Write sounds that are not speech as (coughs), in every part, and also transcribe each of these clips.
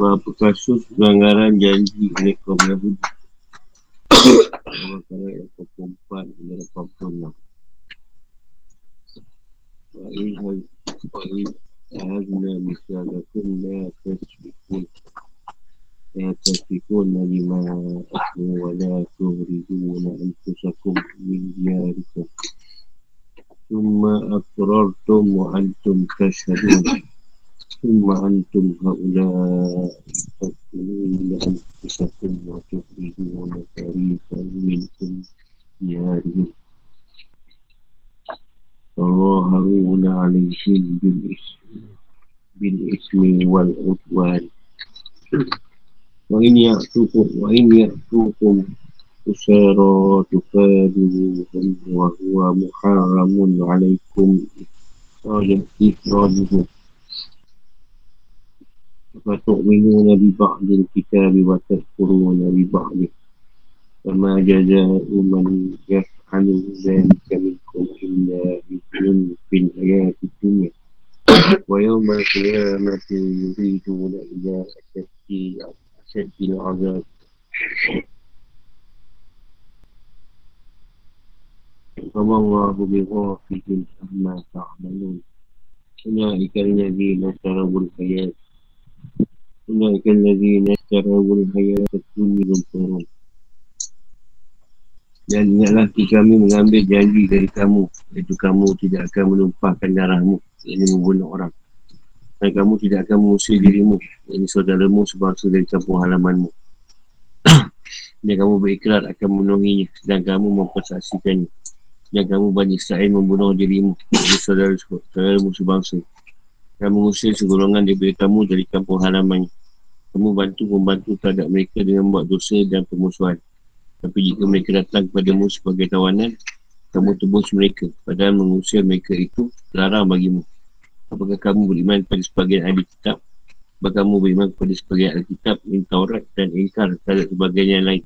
beberapa kasus pelanggaran janji oleh kaum Yahudi Al-Baqarah yang ke-4 hingga 86 Al-Azna misalakum la tashbikun La tashbikun lima ahmu wa la tuhridun anfusakum min diyarikum Thumma akrartum wa antum tashhadun ثم أنتم هؤلاء تقتلون أنفسكم وتخرجون فريقا منكم ديارهم تظاهرون عليهم بالإثم والعدوان وإن يأتوكم وإن يأتوكم أسارى تفادوهم وهو محرم عليكم. إخراجهم فتؤمنون ببعض الكتاب وتكفرون ببعض فما جزاء من يفعل ذلك منكم إلا بذل في الحياة الدنيا ويوم القيامة يريدون إلى أشد أشد العذاب وما الله بغافل عما تعملون أولئك الذين اشتروا الحياة أولئك الذين اشتروا الحياة الدنيا بالقرون Dan ingatlah ki kami mengambil janji dari kamu Iaitu kamu tidak akan menumpahkan darahmu Ini membunuh orang Dan kamu tidak akan mengusir dirimu Ini saudaramu sebangsa dari kampung halamanmu (clears throat) Dan kamu berikrar akan memenuhinya Dan kamu mempersaksikannya Dan kamu banyak Israel membunuh dirimu Ini saudara, saudaramu sebangsa Kamu mengusir segolongan daripada kamu dari kampung halamannya kamu bantu membantu terhadap mereka dengan membuat dosa dan permusuhan. Tapi jika mereka datang kepadamu sebagai tawanan, kamu tebus mereka. Padahal mengusir mereka itu larang bagimu. Apakah kamu beriman kepada sebagian ahli kitab? Apakah kamu beriman kepada sebagian ahli kitab, in Taurat dan ingkar terhadap sebagian yang lain?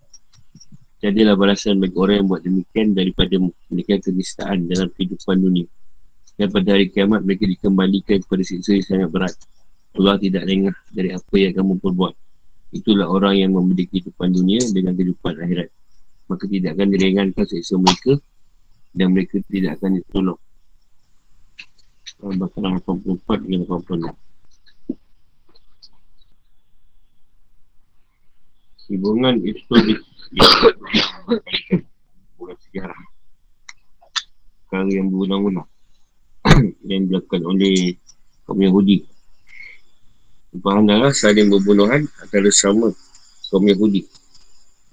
Jadilah balasan bagi orang yang buat demikian daripada mereka kenistaan dalam kehidupan dunia. Dan pada hari kiamat mereka dikembalikan kepada siksa yang sangat berat. Allah tidak lengah dari apa yang kamu perbuat. Itulah orang yang memberi kehidupan dunia dengan kehidupan akhirat. Maka tidak akan diringankan seksa mereka dan mereka tidak akan ditolong. Al-Baqarah 84 dan 86. Hubungan historik Hubungan sejarah Perkara yang berulang-ulang (coughs) Yang dilakukan oleh kaum Yahudi Tumpahan darah saling berbunuhan antara sama kaum Yahudi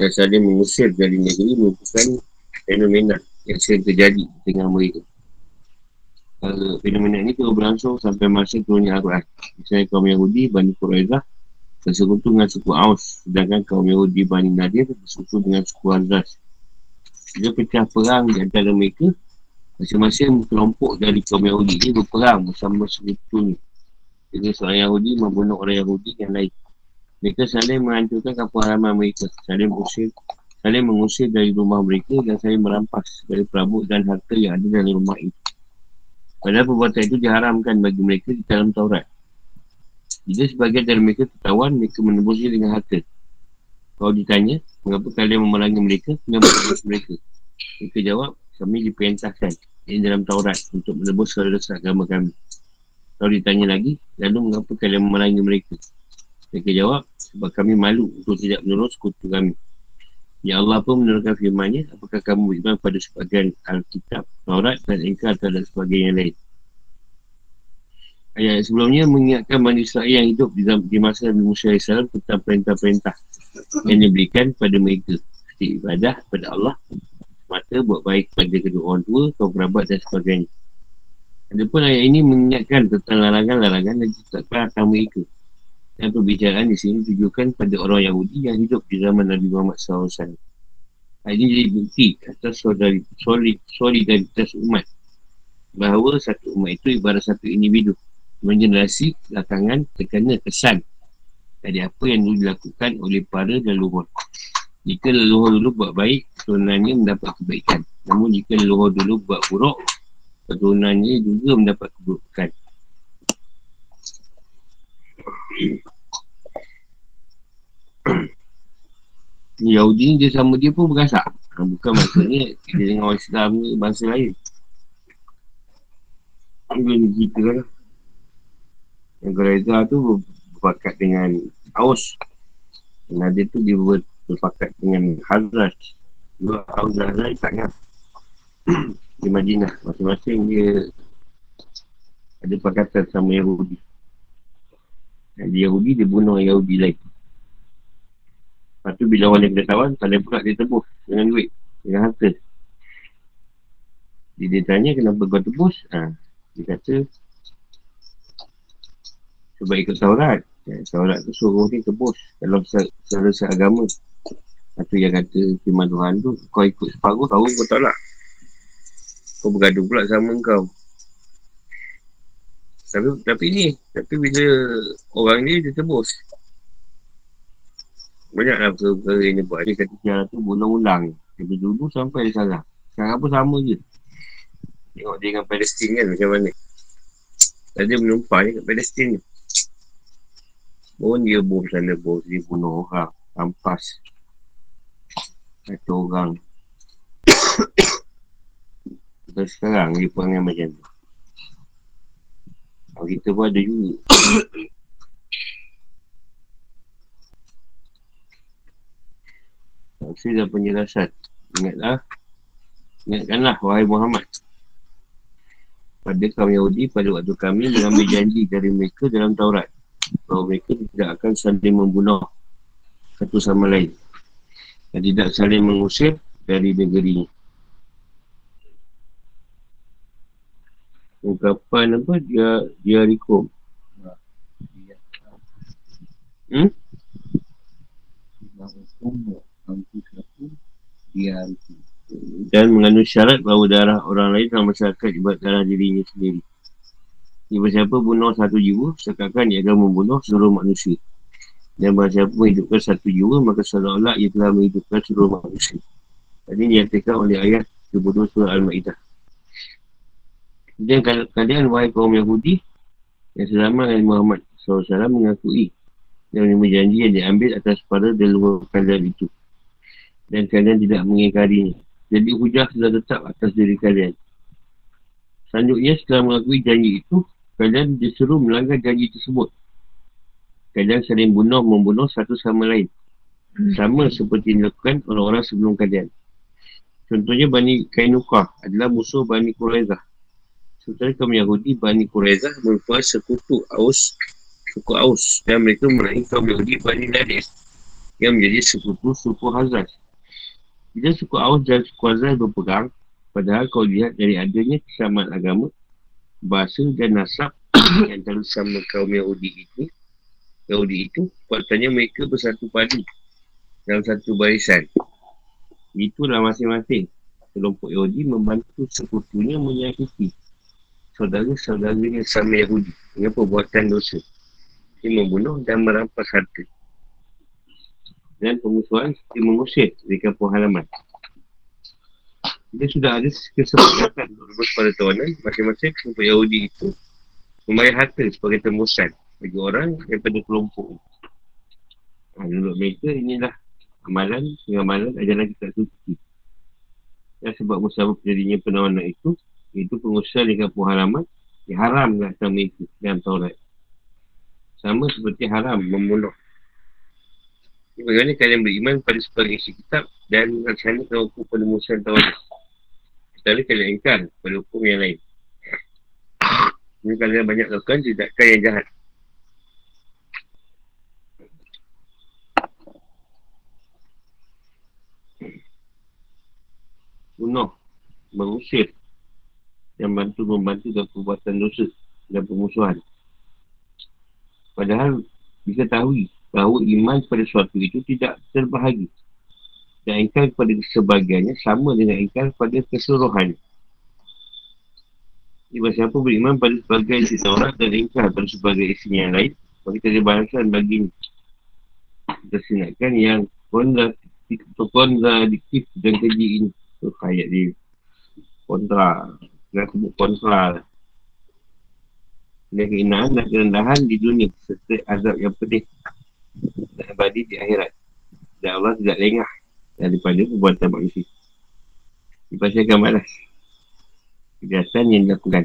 dan saling mengusir dari negeri merupakan fenomena yang sering terjadi dengan mereka. Uh, fenomena ini terus berlangsung sampai masa turunnya Al-Quran. Misalnya kaum Yahudi, Bani Quraizah bersekutu dengan suku Aus sedangkan kaum Yahudi Bani Nadir bersekutu dengan suku Azaz. Dia pecah perang di antara mereka masing-masing kelompok dari kaum Yahudi ini berperang bersama sekutu jadi seorang Yahudi membunuh orang Yahudi yang lain. Mereka saling menghancurkan kampung halaman mereka. Saling mengusir, saling mengusir dari rumah mereka dan saling merampas dari perabot dan harta yang ada dalam rumah itu. Padahal perbuatan itu diharamkan bagi mereka di dalam Taurat. Jika sebagian dari mereka tertawan, mereka menebusnya dengan harta. Kalau ditanya, mengapa kalian memerangi mereka dengan menebus mereka? Mereka jawab, kami diperintahkan ini dalam Taurat untuk menebus saudara agama kami. Kalau ditanya lagi, lalu mengapa kalian memerangi mereka? Mereka jawab, sebab kami malu untuk tidak menurut sekutu kami. Ya Allah pun menurunkan firmannya, apakah kamu beriman pada sebagian Alkitab, Taurat dan Ingkar terhadap sebagian yang lain. Ayat sebelumnya mengingatkan Bani Israel yang hidup di, di masa Nabi Musa AS tentang perintah-perintah yang diberikan pada mereka. Seperti ibadah kepada Allah, mata buat baik pada kedua orang tua, kaum kerabat dan sebagainya. Adapun ayat ini mengingatkan tentang larangan-larangan dan ditetapkan akan mereka. Dan perbicaraan di sini tujukan pada orang Yahudi yang hidup di zaman Nabi Muhammad SAW. Ayat ini jadi bukti atas solidaritas umat. Bahawa satu umat itu ibarat satu individu. Mengenerasi belakangan terkena kesan dari apa yang dulu dilakukan oleh para leluhur. Jika leluhur dulu buat baik, keturunannya mendapat kebaikan. Namun jika leluhur dulu buat buruk, keturunannya juga mendapat keburukan. Yahudi ni dia sama dia pun bergasak. Ha, bukan maksudnya dia dengan orang Islam ni bangsa lain. Dia ni cerita lah. Yang Gereza tu berpakat dengan Aus. Dan ada tu dia berpakat dengan Hazrat. Dua Hazrat Hazrat tak ingat di Madinah. Masing-masing dia ada pakatan sama Yahudi. Dan di Yahudi dia bunuh Yahudi lain. Lepas tu bila orang dia kena tawan kalian pula dia tebus dengan duit dengan harta. Dia, tanya kenapa kau tebus? Ha, dia kata sebab ikut Taurat. Ya, Taurat tu suruh dia tebus kalau secara seagama. Satu yang kata firman Tuhan tu kau ikut separuh tahu kau tak kau bergaduh pula sama kau. Tapi, tapi ni, tapi bila orang ni dia tebus. Banyaklah perkara yang dia buat. Dia kata sejarah tu berulang-ulang. Dari dulu sampai dia salah. Sekarang pun sama je. Tengok dia dengan Palestin kan macam mana. Tadi menumpah ni kat Palestin ni. Pun dia bom sana, bom dia bunuh orang. Rampas. Satu orang. Sampai sekarang dia perangai macam tu Kalau kita pun ada juga. (coughs) Maksud dan penjelasan. Ingatlah Ingatkanlah wahai Muhammad. Pada kaum Yahudi pada waktu kami mengambil janji dari mereka dalam Taurat Bahawa mereka tidak akan saling membunuh Satu sama lain. Dan tidak saling mengusir dari negeri ungkapan apa dia dia rikum hmm dan mengandung syarat bahawa darah orang lain dalam masyarakat ibarat darah dirinya sendiri. Jika siapa bunuh satu jiwa, sekalkan dia akan membunuh seluruh manusia. Dan bahawa siapa menghidupkan satu jiwa, maka seolah-olah ia telah menghidupkan seluruh manusia. Tadi dinyatakan oleh ayat 22 surah Al-Ma'idah. Dan kalian wahai kaum Yahudi yang selama Nabi Muhammad SAW mengakui dan menerima janji yang diambil atas para dan kalian itu. Dan kalian tidak mengingkarinya. Jadi hujah sudah tetap atas diri kalian. Selanjutnya setelah mengakui janji itu, kalian disuruh melanggar janji tersebut. Kalian saling bunuh membunuh satu sama lain. Sama seperti dilakukan orang-orang sebelum kalian. Contohnya Bani Kainukah adalah musuh Bani Quraizah. Sementara kaum Yahudi Bani Quraizah merupakan sekutu Aus suku Aus dan mereka meraih kaum Yahudi Bani Nadir yang menjadi sekutu suku Hazrat. Bila suku Aus dan suku Hazrat berperang, padahal kau lihat dari adanya kesamaan agama, bahasa dan nasab (clears throat) yang sama kaum Yahudi itu, Yahudi itu, kuatannya mereka bersatu padu dalam satu barisan. Itulah masing-masing kelompok Yahudi membantu sekutunya menyakiti saudara-saudaranya sama Yahudi dengan perbuatan dosa. Ia membunuh dan merampas harta. Dan pemusuhan seperti mengusir di kampung halaman. Dia sudah ada kesempatan untuk rebus pada tawanan masing-masing kelompok Yahudi itu membayar harta sebagai tembusan bagi orang daripada kelompok. Ha, menurut mereka inilah amalan, amalan ajaran kita suci. Dan sebab musabah terjadinya penawanan itu, itu pengusaha di kampung halaman diharamkan sama itu dalam Taurat. Sama seperti haram membunuh. Bagaimana kalian beriman pada sebagai isi kitab dan melaksanakan hukum musuh Taurat. Setelah kalian ingkar pada hukum yang lain. Ini kalian banyak lakukan tidakkan yang jahat. Bunuh. Mengusir yang bantu membantu dalam perbuatan dosa dan pemusuhan. Padahal bisa tahu bahawa iman pada suatu itu tidak terbahagi. Dan ingkar kepada sebagiannya sama dengan ingkar pada keseluruhan. Jika siapa beriman pada sebagai seseorang dan ingkar pada sebagai isinya yang lain, maka kita ada balasan bagi kita sinatkan yang kontradiktif dan keji ini. So, ayat dia kontra. Nak sebut kontra dan keinaan dan kerendahan di dunia serta azab yang pedih dan abadi di akhirat. Dan Allah tidak lengah daripada perbuatan manusia. Dipastikan malas kejahatan yang dilakukan.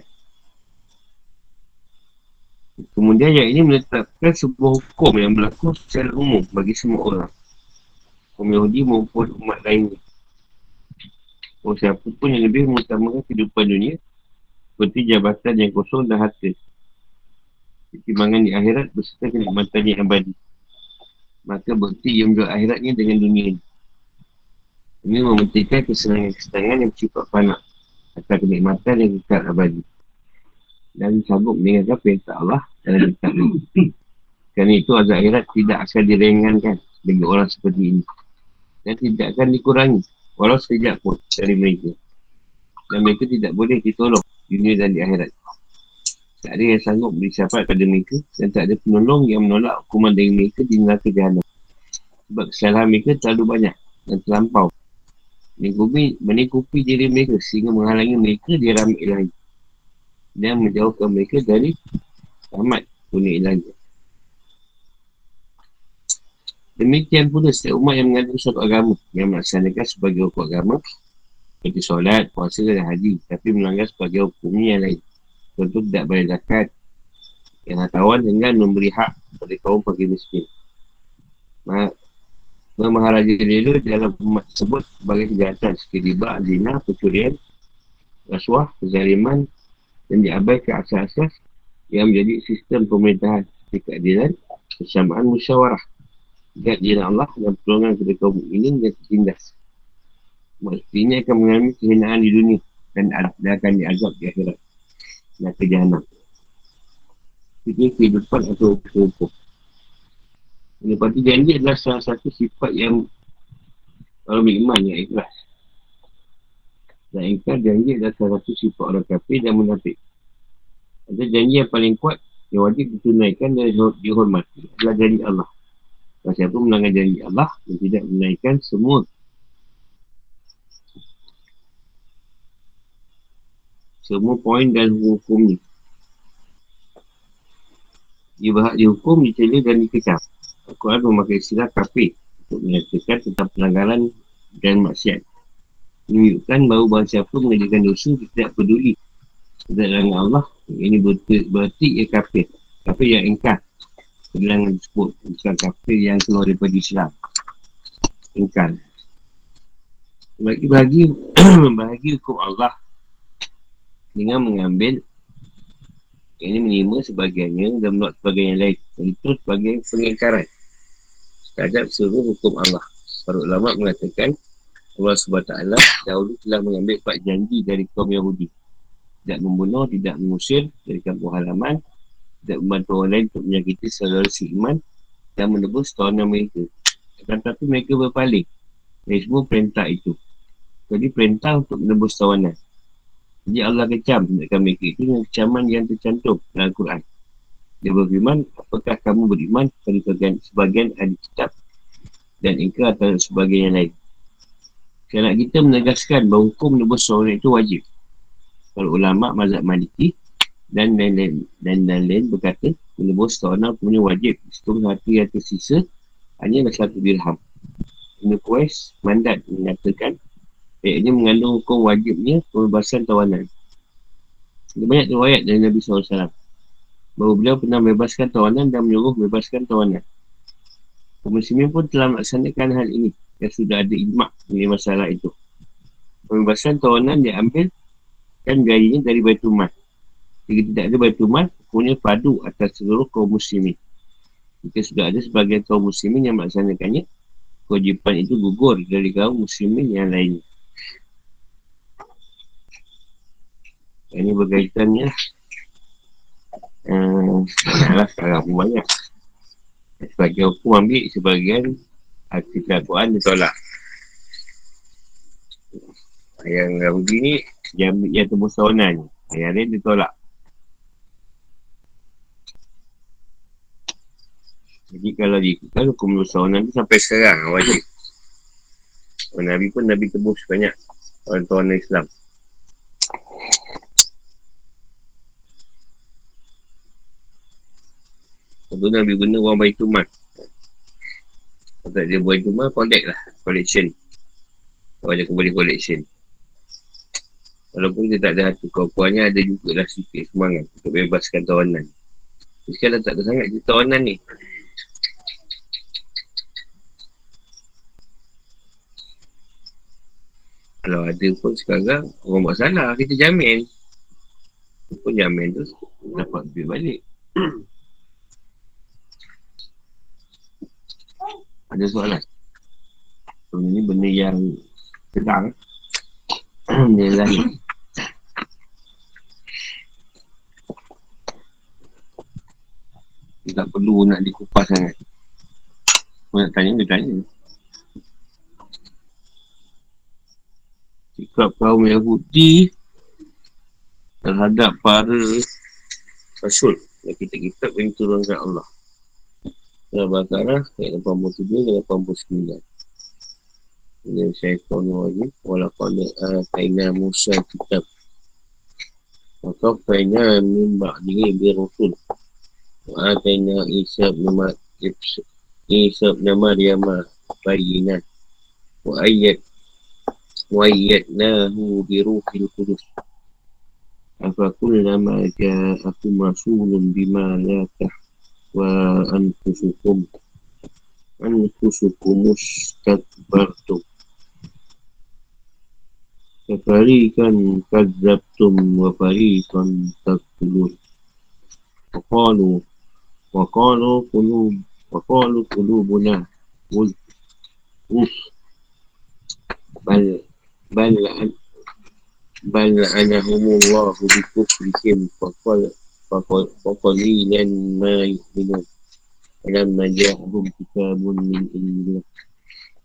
Kemudian yang ini menetapkan sebuah hukum yang berlaku secara umum bagi semua orang. Kaum Yahudi maupun umat lainnya Oh, siapa pun yang lebih mengutamakan kehidupan dunia seperti jabatan yang kosong dan harta Ketimbangan di akhirat berserta kenikmatan yang abadi. Maka bukti yang menjual akhiratnya dengan dunia ini. Ini mementingkan kesenangan-kesenangan yang bersifat panak. Atau kenikmatan yang kekal abadi. Dan sanggup mendengarkan perintah Allah dalam kitab ini. Kerana itu azab akhirat tidak akan direngankan bagi orang seperti ini. Dan tidak akan dikurangi. Walau sekejap pun dari mereka. Dan mereka tidak boleh ditolong dunia dan di akhirat. Tak ada yang sanggup beri syafaat pada mereka dan tak ada penolong yang menolak hukuman dari mereka di neraka jahanam. Sebab kesalahan mereka terlalu banyak dan terlampau. Menikupi, menikupi diri mereka sehingga menghalangi mereka di ramai ilahi. Dan menjauhkan mereka dari rahmat punya ilahi. Demikian pula setiap umat yang mengandung suatu agama yang melaksanakan sebagai hukum agama seperti solat, puasa dan haji tapi melanggar sebagai hukumnya yang lain. Contoh tidak bayar zakat. Yang hartawan dengan memberi hak kepada kaum fakir miskin. Memaharaja diri dalam umat tersebut sebagai kejahatan seperti riba, zina, pencurian, rasuah, kezaliman dan diabaikan asas-asas yang menjadi sistem pemerintahan seperti keadilan, kesamaan musyawarah, Ingat diri Allah dan pertolongan kepada kaum ini yang tertindas. Maksudnya ini akan mengalami kehinaan di dunia dan akan diazab di akhirat neraka jahanam. Ini kehidupan atau hukum. Lepas tu janji adalah salah satu sifat yang orang beriman yang ikhlas. Dan ingkar janji adalah salah satu sifat orang kafir dan munafik. Ada janji yang paling kuat yang wajib ditunaikan dan dihormati adalah janji Allah. Kalau siapa melanggar janji Allah dan tidak menaikkan semua semua poin dan hukum ni. Dia berhak dihukum, dicela dan dikecam. Al-Quran memakai istilah kafir untuk menyatakan tentang pelanggaran dan maksiat. Menunjukkan bahawa bahawa siapa mengajarkan dosa tidak peduli. Tidak Allah, ini berarti, berarti ia kafir. Kafir yang ingkar. Kebilangan disebut. Bukan kafir yang keluar daripada Islam. Ingkar. Bagi-bagi, (clears throat) membahagi hukum Allah dengan mengambil ini menerima sebagiannya dan menolak sebagian yang lain itu sebagai pengingkaran terhadap seluruh hukum Allah para ulama mengatakan Allah SWT dahulu telah mengambil empat janji dari kaum Yahudi tidak membunuh, tidak mengusir dari kampung halaman tidak membantu orang lain untuk menyakiti saudara iman dan menebus tawanan mereka tetapi mereka berpaling dari semua perintah itu jadi perintah untuk menebus tawanan jadi Allah kecam tindakan mereka itu dengan kecaman yang tercantum dalam Al-Quran. Dia berfirman, apakah kamu beriman kepada sebagian, sebagian ahli kitab dan ingkar atau sebagian yang lain. Kerana kita menegaskan bahawa hukum menebus seorang itu wajib. Kalau ulama' mazhab maliki dan lain-lain dan lain-lain berkata menebus seorang punya wajib. Setelah hati yang tersisa hanya satu dirham. Ini kuas mandat mengatakan Ayat ini mengandung hukum wajibnya pembebasan tawanan. Ada banyak riwayat dari Nabi SAW. Bahawa beliau pernah membebaskan tawanan dan menyuruh membebaskan tawanan. Muslimin pun telah melaksanakan hal ini. Yang sudah ada imak mengenai masalah itu. Pembebasan tawanan diambil kan biayanya dari Baitul Mal. Jika tidak ada Baitul Mal, hukumnya padu atas seluruh kaum muslimin. Jika sudah ada sebagian kaum muslimin yang melaksanakannya, kewajipan itu gugur dari kaum muslimin yang lainnya. Ini berkaitannya uh, Alah sekarang pun banyak Sebagian hukum ambil Sebagian Hati Al-Quran ditolak Yang Yahudi ni Dia ambil yang tembus tahunan Yang lain ditolak Jadi kalau diikutkan hukum tahunan tu sampai sekarang wajib Nabi pun Nabi tebus banyak Orang tuan Islam Lepas Nabi guna wang bayi tumat. Kalau dia buat tumat, collect lah. Collection. Kalau dia kembali collection. Walaupun dia tak ada hati kau-kuannya, ada juga lah sikit semangat untuk bebaskan tawanan. Sekarang tak ada sangat cerita tawanan ni. Kalau ada pun sekarang, orang buat salah, kita jamin. Pun jamin tu, dapat duit balik. (clears throat) ada soalan. So, ini benda yang sedang. (clears throat) Dia lain. tak perlu nak dikupas sangat. Kau nak tanya, dia tanya. Sikap kaum Yahudi terhadap para rasul yang kita kitab yang turunkan Allah. Surah Baqarah ayat 87 dan 89. Ini saya tahu lagi. Walaupun ada Musa kitab. Maka faina min ba'dihi bi rasul. Wa ataina Isa bin Isa bin Maryam bayyinat. Wa ayat وأيدناه بروح القدس أفكلما جاءكم رسول بما لا تحوى أنفسكم أنفسكم استكبرتم ففريقا كذبتم وفريقا تقتلون وقالوا وقالوا قلوب وقالوا قلوبنا غلف بل بل بل لعنهم الله بكفرهم فقليلا ما يؤمنون. فلما جاءهم كتاب من عند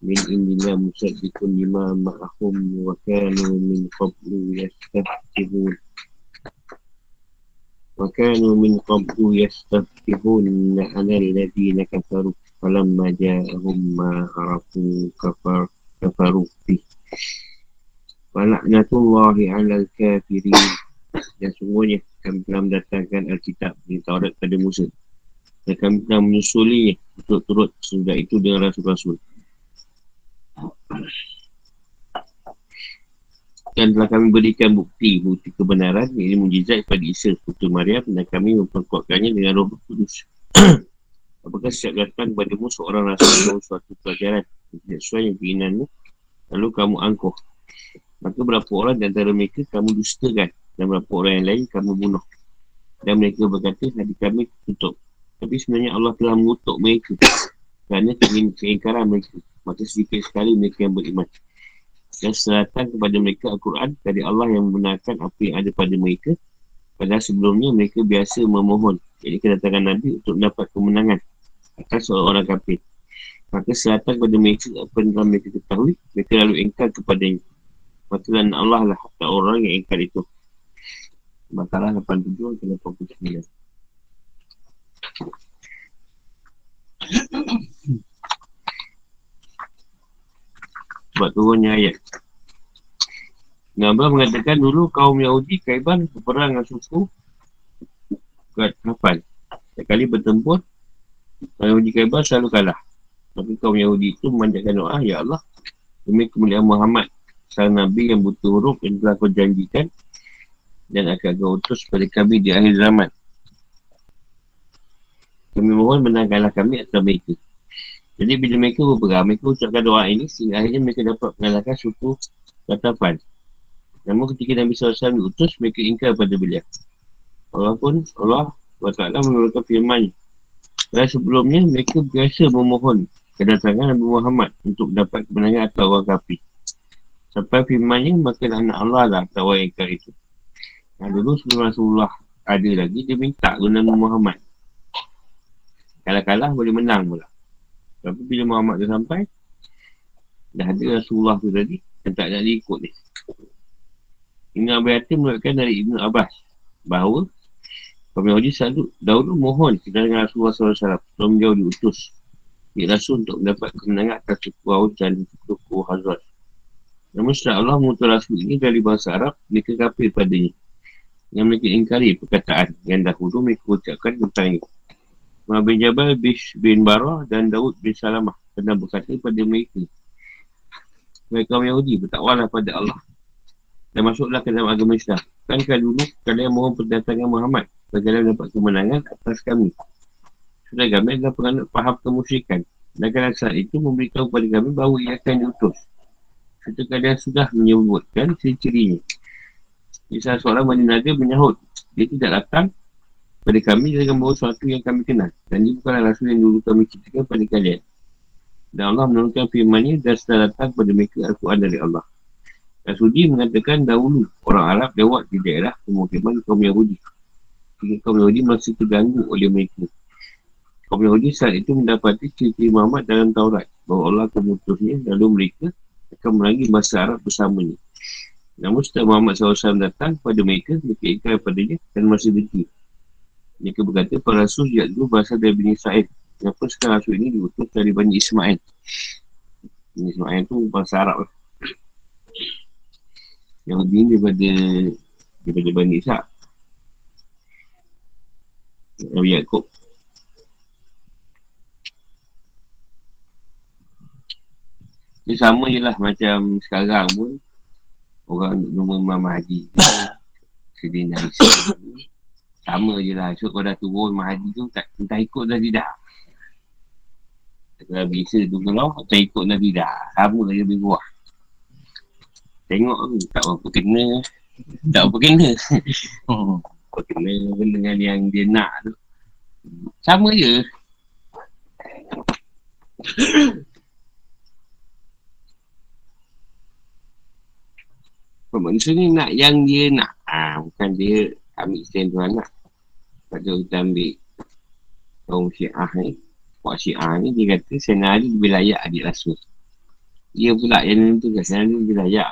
من عند الله مصدق لما معهم وكانوا من قبل يستفتحون. وكانوا من قبل يستفتحون على الذين كفروا. فلما جاءهم ما عرفوا كفر كفروا به. Walaknatullahi alal kafirin. Dan semuanya kami telah mendatangkan Alkitab di Taurat pada Musa. Dan kami telah menyusuli untuk turut sejak itu dengan Rasul-Rasul. Dan telah kami berikan bukti Bukti kebenaran Ini mujizat kepada Isa Putera Maryam Dan kami memperkuatkannya dengan roh kudus. (clears throat) Apakah siap datang kepada mu seorang rasul suatu pelajaran? Sesuai yang keinginanmu Lalu kamu angkuh maka berapa orang di antara mereka kamu dustakan dan beberapa orang yang lain kamu bunuh. Dan mereka berkata, hati kami tutup. Tapi sebenarnya Allah telah mengutuk mereka (coughs) kerana keingkaran mereka. Maka sedikit sekali mereka yang beriman. Dan selatan kepada mereka Al-Quran dari Allah yang membenarkan apa yang ada pada mereka. Padahal sebelumnya mereka biasa memohon. Jadi kedatangan Nabi untuk mendapat kemenangan atas seorang kafir. Maka selatan kepada mereka apa yang mereka ketahui, mereka lalu engkar kepadanya. Maka Allah lah tak orang yang engkar itu. Bakalah 87 ke 89 Sebab turunnya ayat. Nabi mengatakan dulu kaum Yahudi Kaiban berperang dengan suku Kat kapan kali bertempur Kaum Yahudi Kaiban selalu kalah. Tapi kaum Yahudi itu memanjatkan doa Ya Allah Demi kemuliaan Muhammad Sang Nabi yang butuh huruf yang telah kau janjikan dan akan kau utus pada kami di akhir zaman. Kami mohon menangkanlah kami atau mereka. Jadi bila mereka berperang, mereka ucapkan doa ini sehingga akhirnya mereka dapat mengalahkan suku Katafan. Namun ketika Nabi SAW diutus, mereka ingkar pada beliau. Walaupun Allah SWT menurunkan firman Dan sebelumnya, mereka biasa memohon kedatangan Nabi Muhammad untuk dapat kemenangan atau orang kapi. Sampai firmannya, maka anak Allah lah orang ingkar itu. Nah, dulu sebelum Rasulullah ada lagi, dia minta guna Muhammad. Kalah-kalah boleh menang pula. Tapi bila Muhammad tu sampai, dah ada Rasulullah tu tadi, yang tak nak ikut ni. Ini Abu menerangkan dari Ibn Abbas bahawa kaum Yahudi selalu dahulu mohon kita dengan Rasulullah SAW sebelum jauh diutus di Rasul untuk mendapat kemenangan atas suku dan suku Hazrat. Namun setelah Allah mengutus Rasul ini dari bahasa Arab, mereka kafir padanya. Yang mereka ingkari perkataan yang dahulu mereka ucapkan tentang ini. Muhammad bin Jabal bin Barah dan Daud bin Salamah pernah berkata pada mereka. Mereka kaum Yahudi bertakwalah pada Allah dan masuklah ke dalam agama Islam. Kan dulu kalian mohon perdatangan Muhammad bagaimana dapat kemenangan atas kami. Sudah kami adalah penganut faham kemusyrikan. Dan kalian saat itu memberitahu kepada kami bahawa ia akan diutus. Serta kalian sudah menyebutkan ciri-cirinya. Bisa seorang Bani Nadir menyahut. Dia tidak datang pada kami dengan bawa sesuatu yang kami kenal. Dan dia bukanlah rasul yang dulu kami ceritakan pada kalian. Dan Allah menurunkan firmannya dan sudah datang kepada mereka Al-Quran dari Allah. Rasudi mengatakan dahulu orang Arab lewat di daerah pemukiman kaum Yahudi. Jika kaum Yahudi masih terganggu oleh mereka. Kaum Yahudi saat itu mendapati cerita Muhammad dalam Taurat bahawa Allah akan mengutusnya lalu mereka akan melangi masa Arab bersamanya. Namun setelah Muhammad SAW datang kepada mereka, mereka ikat kepadanya dan masih deki. Mereka berkata, para rasul sejak dulu berasal dari Bani Israel. Kenapa sekarang rasul ini diutus dari Bani Ismail? Bani Ismail itu bahasa Arab lah. Yahudi ni daripada daripada Bani Ishak Nabi Yaakob Dia sama je lah macam sekarang pun. Orang nombor Imam Mahdi. (laughs) Sedina Isa Sama je lah. So kau dah turun Mahdi tu tak, Entah ikut dah. Tidak Kalau bisa tu kalau Tak ikut dah. Tidak Sama je lebih buah Tengok tu tak apa kena. Tak apa kena. (laughs) Apa kena dengan yang dia nak tu. Sama je (laughs) Manusia ni nak yang dia nak. Ha, Bukan dia ambil stand Tuhan nak Sebab tu kita ambil Kaum syiah ni. Puak syiah ni dia kata Sena Ali lebih layak adik rasul. Dia pula yang tu kan Sekarang ni dia layak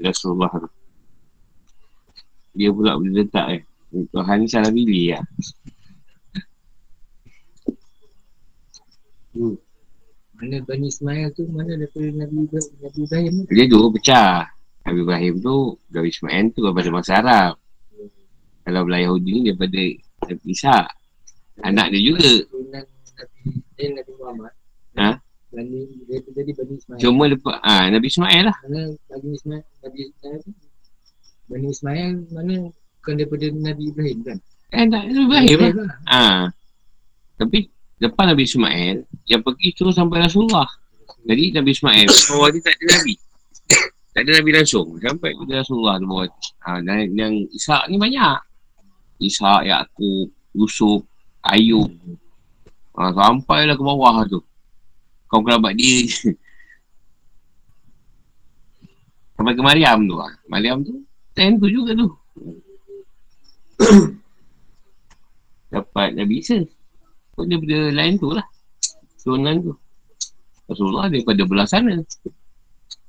Rasulullah tu. Dia pula boleh letak eh. Tuhan ni salah pilih lah hmm. Mana Bani Ismail tu Mana daripada Nabi, Nabi Ibrahim tu Dia dua pecah Nabi Ibrahim tu Nabi Ismail tu daripada masa Arab. Kalau belah Yahudi ni daripada Nabi Isa Anak dia juga Nabi, Muhammad Ha? Bani dia jadi Bani Ismail. Cuma lepas ah ha, Nabi Ismail lah. Mana Bani Ismail Nabi Ismail Bani Ismail mana bukan daripada Nabi Ibrahim kan? Eh tak Nabi Ibrahim lah. lah. Ah. Ha. Tapi lepas Nabi Ismail yang pergi terus sampai Rasulullah. Jadi Nabi Ismail (coughs) bawah dia tak ada Nabi. Tak ada Nabi langsung. Sampai ke Rasulullah tu bawah. Ha, dan yang Ishak ni banyak. Ishak, Yaakob, Yusuf, Ayub. Ha, sampailah ke bawah tu. Kau kerabat dia. (laughs) Sampai ke Mariam tu lah. Mariam tu, ten tu juga tu. (coughs) Dapat Nabi Isa. Pun daripada lain tu lah. Turunan tu. Rasulullah daripada belah sana.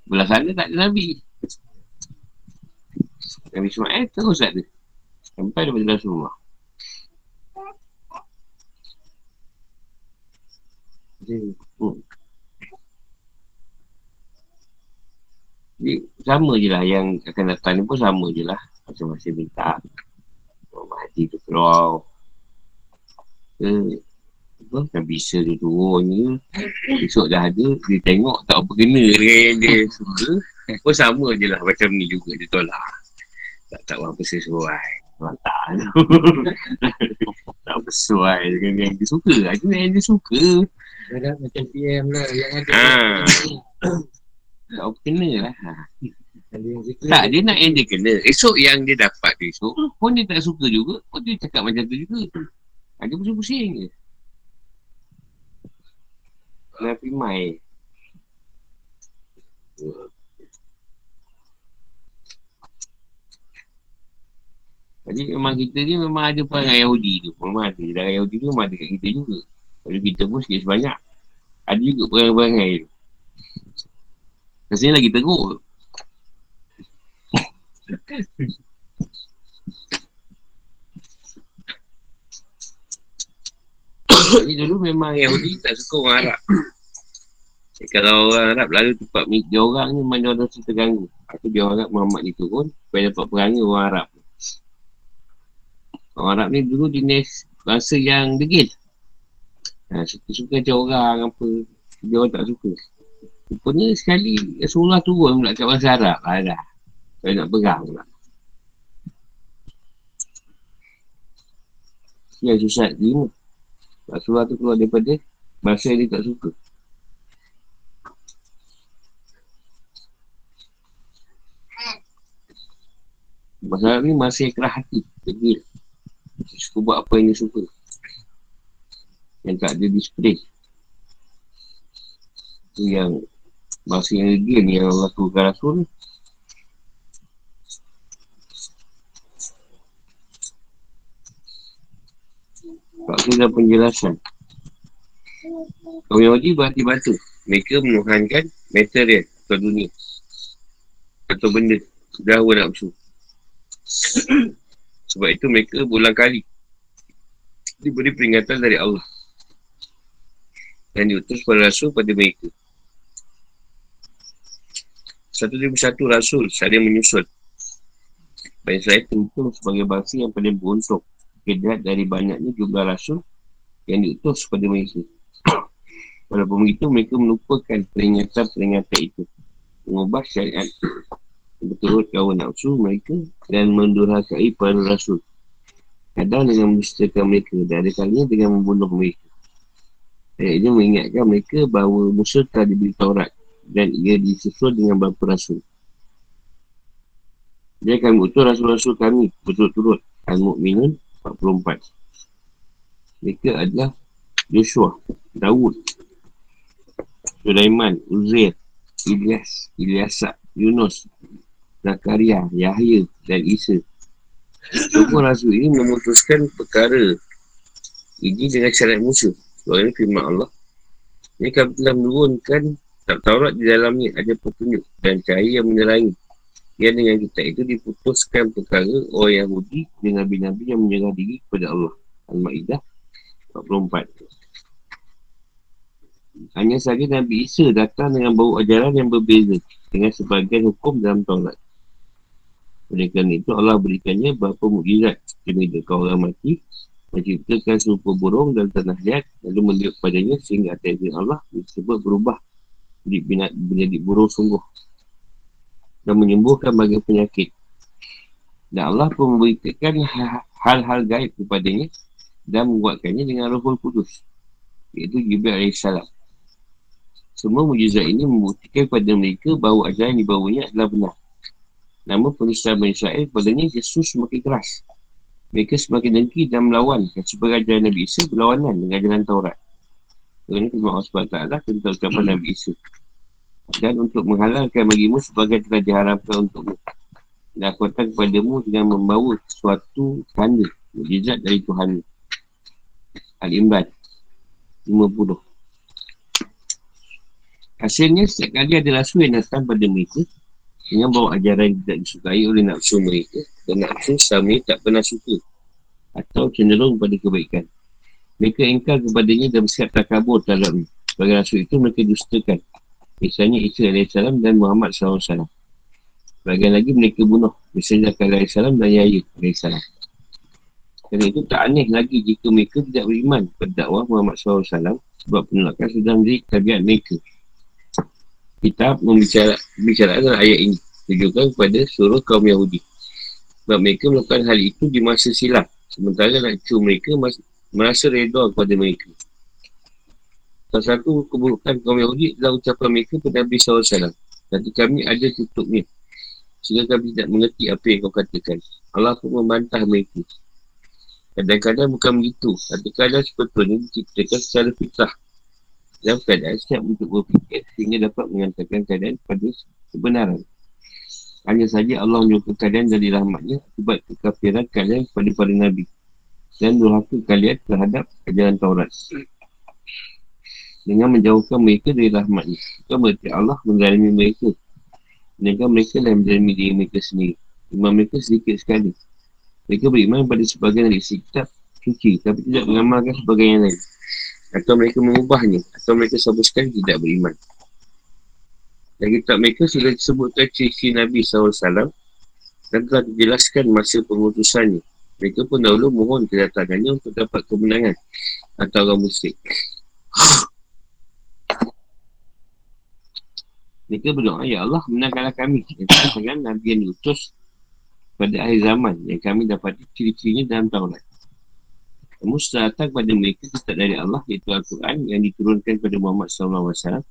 Belah sana tak ada Nabi. Nabi Ismail terus ada. Sampai daripada Rasulullah. Hmm. Jadi sama je lah yang akan datang ni pun sama je lah Masing-masing minta Imam Mahdi tu keluar Ke apa, Nabi Isa tu turun je Esok dah ada Dia tengok tak apa kena dengan yang dia suka Pun sama je lah macam ni juga dia tolak Tak tak apa sesuai Mantap (laughs) Tak sesuai dengan yang dia suka Itu yang dia suka Macam PM lah yang ada ha. Tak apa kena lah. Tak, dia nak yang dia kena. Esok yang dia dapat tu esok, pun dia tak suka juga, pun dia cakap macam tu juga. Ha, dia pusing-pusing je. Nabi Mai. Jadi memang kita ni memang ada perangai Yahudi tu. Memang ada. Dan Yahudi tu memang ada kat kita juga. Kalau kita pun sikit sebanyak. Ada juga perangai-perangai tu. Rasanya lagi teruk. (laughs) Jadi dulu memang Yahudi tak suka orang Arab. Kalau orang Arab lalu tempat dia orang ni memang dia orang rasa terganggu. Lepas dia orang Muhammad ni turun supaya dapat perangai orang Arab. Orang Arab ni dulu jenis bangsa yang degil. Ha, suka-suka macam orang apa. Dia orang tak suka. Rupanya sekali Rasulullah turun pula kat bangsa Arab. Ha, dah. Saya nak pegang pula. Yang susah lima. Rasulullah tu keluar daripada bahasa yang dia tak suka. Masalah ni masih kerah hati. Degil. Suka buat apa yang dia suka. Yang tak ada display. Itu yang Masa yang degil ni yang Allah turunkan Rasul ni. Dan penjelasan. Kaum Yahudi berhati batu. Mereka menuhankan material atau dunia. Atau benda. Dahwa nafsu. (coughs) Sebab itu mereka berulang kali. Diberi peringatan dari Allah. Dan diutus pada rasul pada mereka. Satu demi satu rasul saling menyusul. Baik saya tentu sebagai bangsa yang paling beruntung dilihat dari banyaknya jumlah rasul yang diutus kepada mereka. (coughs) Walaupun begitu, mereka melupakan peringatan-peringatan itu. Mengubah syariat (coughs) berturut kawan nafsu mereka dan mendurhakai para rasul. Kadang dengan menceritakan mereka dan ada kalinya dengan membunuh mereka. Ayat ini mengingatkan mereka bahawa Musa telah diberi Taurat dan ia disusul dengan beberapa rasul. Dia akan mengutus rasul-rasul kami berturut-turut Al-Mu'minun 44 Mereka adalah Joshua, Dawud, Sulaiman, Uzair, Ilyas, Ilyasa, Yunus, Zakaria, Yahya dan Isa. Semua rasul ini memutuskan perkara ini dengan syarat musuh. Soalnya firman Allah. Ini kami telah menurunkan Taurat di dalamnya ada petunjuk dan cahaya yang menerangi yang dengan kita itu diputuskan perkara orang Yahudi dengan Nabi-Nabi yang menyerah diri kepada Allah. Al-Ma'idah 44. Hanya saja Nabi Isa datang dengan bau ajaran yang berbeza dengan sebagian hukum dalam Taurat. Oleh kerana itu Allah berikannya beberapa mukjizat kau orang mati menciptakan serupa burung dan tanah liat lalu melihat padanya sehingga atas Allah disebut berubah menjadi burung sungguh dan menyembuhkan bagi penyakit. Dan Allah pun memberitakan ha- hal-hal gaib kepadanya dan membuatkannya dengan rohul kudus. Iaitu Jibril AS. Semua mujizat ini membuktikan kepada mereka bahawa ajaran di bawahnya adalah benar. Namun penistaan Bani Israel kepadanya Yesus semakin keras. Mereka semakin dengki dan melawan dan sebagai ajaran Nabi Isa berlawanan dengan ajaran Taurat. Kerana firman Allah SWT tentang ucapan Nabi Isa dan untuk menghalalkan bagimu sebagai telah diharapkan untukmu. Dan aku datang kepadamu dengan membawa sesuatu tanda mujizat dari Tuhan. Al-Imran 50 Hasilnya setiap kali ada rasul yang datang pada mereka dengan bawa ajaran yang tidak disukai oleh nafsu mereka dan nafsu sama tak pernah suka atau cenderung pada kebaikan. Mereka engkar kepadanya dan bersiap takabur terhadapnya. Sebagai rasul itu mereka dustakan Misalnya Isa AS dan Muhammad SAW. Bagian lagi mereka bunuh. Misalnya Zakar AS dan Yahya AS. Kerana itu tak aneh lagi jika mereka tidak beriman pada dakwah Muhammad SAW sebab penolakan sedang menjadi tabiat mereka. Kita membicarakan ayat ini tujukan kepada seluruh kaum Yahudi. Sebab mereka melakukan hal itu di masa silam. Sementara nak mereka merasa reda kepada mereka. Salah satu keburukan kaum Yahudi adalah ucapan mereka kepada Nabi SAW. Nanti kami ada tutupnya. Sehingga kami tidak mengerti apa yang kau katakan. Allah pun membantah mereka. Kadang-kadang bukan begitu. Kadang-kadang sebetulnya diciptakan secara fitrah. Dalam keadaan siap untuk berfikir sehingga dapat mengatakan keadaan pada kebenaran. Hanya saja Allah menjauhkan kalian dari rahmatnya akibat kekafiran kalian kepada para Nabi. Dan durhaka kalian terhadap ajaran Taurat. Dengan menjauhkan mereka dari rahmatnya. Bukan berarti Allah menzalimi mereka. Dengan mereka yang menzalimi diri mereka sendiri. Iman mereka sedikit sekali. Mereka beriman pada sebagian dari kitab suci. Tapi tidak mengamalkan sebagian yang lain. Atau mereka mengubahnya. Atau mereka sama sekali tidak beriman. Dan kitab mereka sudah disebutkan ciri Nabi SAW dan telah dijelaskan masa pengutusannya. Mereka pun dahulu mohon kedatangannya untuk dapat kemenangan atau orang musyrik. Mereka berdoa, Ya Allah, menangkanlah kami. Dengan Nabi yang diutus pada akhir zaman yang kami dapat ciri-cirinya dalam Taurat. Namun setelah datang pada mereka kitab dari Allah iaitu Al-Quran yang diturunkan kepada Muhammad SAW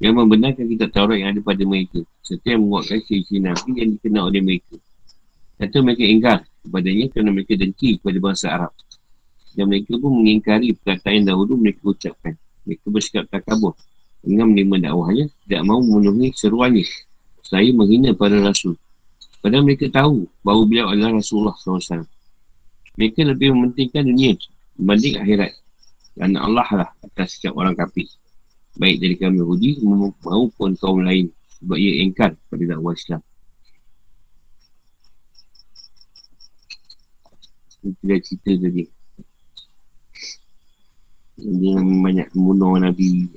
yang membenarkan kita Taurat yang ada pada mereka. Serta yang menguatkan ciri-ciri Nabi yang dikenal oleh mereka. Kata mereka ingkar kepadanya kerana mereka dengki kepada bangsa Arab. Dan mereka pun mengingkari perkataan yang dahulu mereka ucapkan. Mereka bersikap takabur dengan menerima dakwahnya tidak mahu memenuhi seruannya saya menghina para rasul padahal mereka tahu bahawa beliau adalah Rasulullah SAW mereka lebih mementingkan dunia berbanding akhirat kerana Allah lah atas setiap orang kafir baik dari kaum Yahudi maupun kaum lain sebab ia engkar pada dakwah Islam. Ini cerita tadi. Dia banyak membunuh Nabi.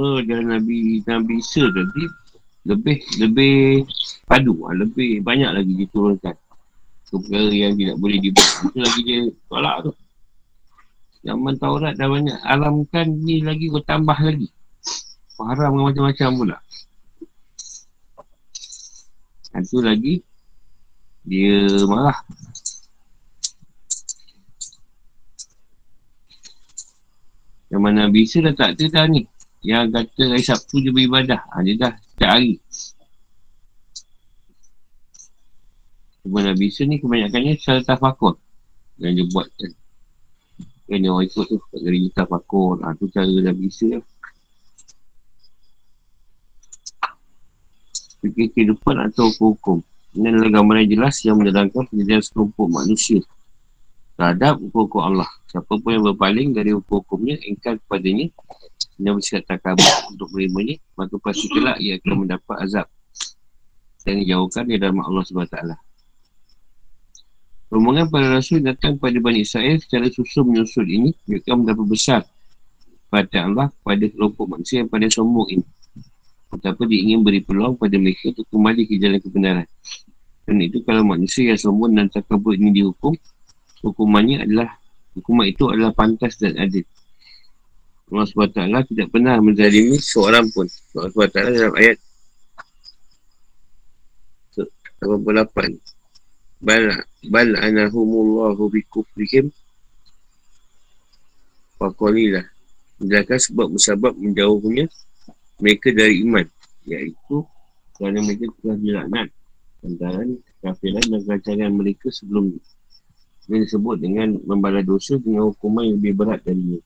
Cuma jalan Nabi Nabi Isa tadi lebih lebih padu ah, lebih banyak lagi diturunkan perkara yang tidak boleh dibuat. Itu lagi dia tolak tu. Zaman Taurat dah banyak. Alamkan ni lagi kau tambah lagi. Haram macam-macam pula. Itu lagi dia marah. Zaman Nabi Isa dah tak ada dah ni yang kata hari Sabtu dia beribadah. Ha, dia dah setiap hari. Cuma Nabi Isa ni kebanyakannya secara tafakur. Yang dia buat kan. Kan dia orang ikut tu. Kat geri tafakur. Ha, tu cara Nabi Isa lah. Fikir kehidupan atau hukum-hukum. Ini adalah gambaran jelas yang menjalankan penyediaan sekelompok manusia terhadap hukum-hukum Allah. Siapa pun yang berpaling dari hukum-hukumnya, engkar kepadanya, dan bersikap takabur untuk menerimanya, maka pasti kelak ia akan mendapat azab dan dijauhkan di dalam Allah SWT. Rombongan para rasul datang kepada Bani Israel secara susul menyusul ini, mereka mendapat besar pada Allah pada kelompok manusia yang pada sombong ini. Betapa dia ingin beri peluang pada mereka untuk kembali ke jalan kebenaran. Dan itu kalau manusia yang sombong dan takabur ini dihukum, hukumannya adalah hukuman itu adalah pantas dan adil. Allah SWT tidak pernah menzalimi seorang pun. Allah SWT dalam ayat 88. Bal, bal anahumullahu bi kufrihim wa qalilah. Menjelaskan sebab bersabab menjauhnya mereka dari iman. Iaitu kerana mereka telah dilaknat antara kafiran dan kerancangan mereka sebelum ini disebut dengan membalas dosa dengan hukuman yang lebih berat darinya.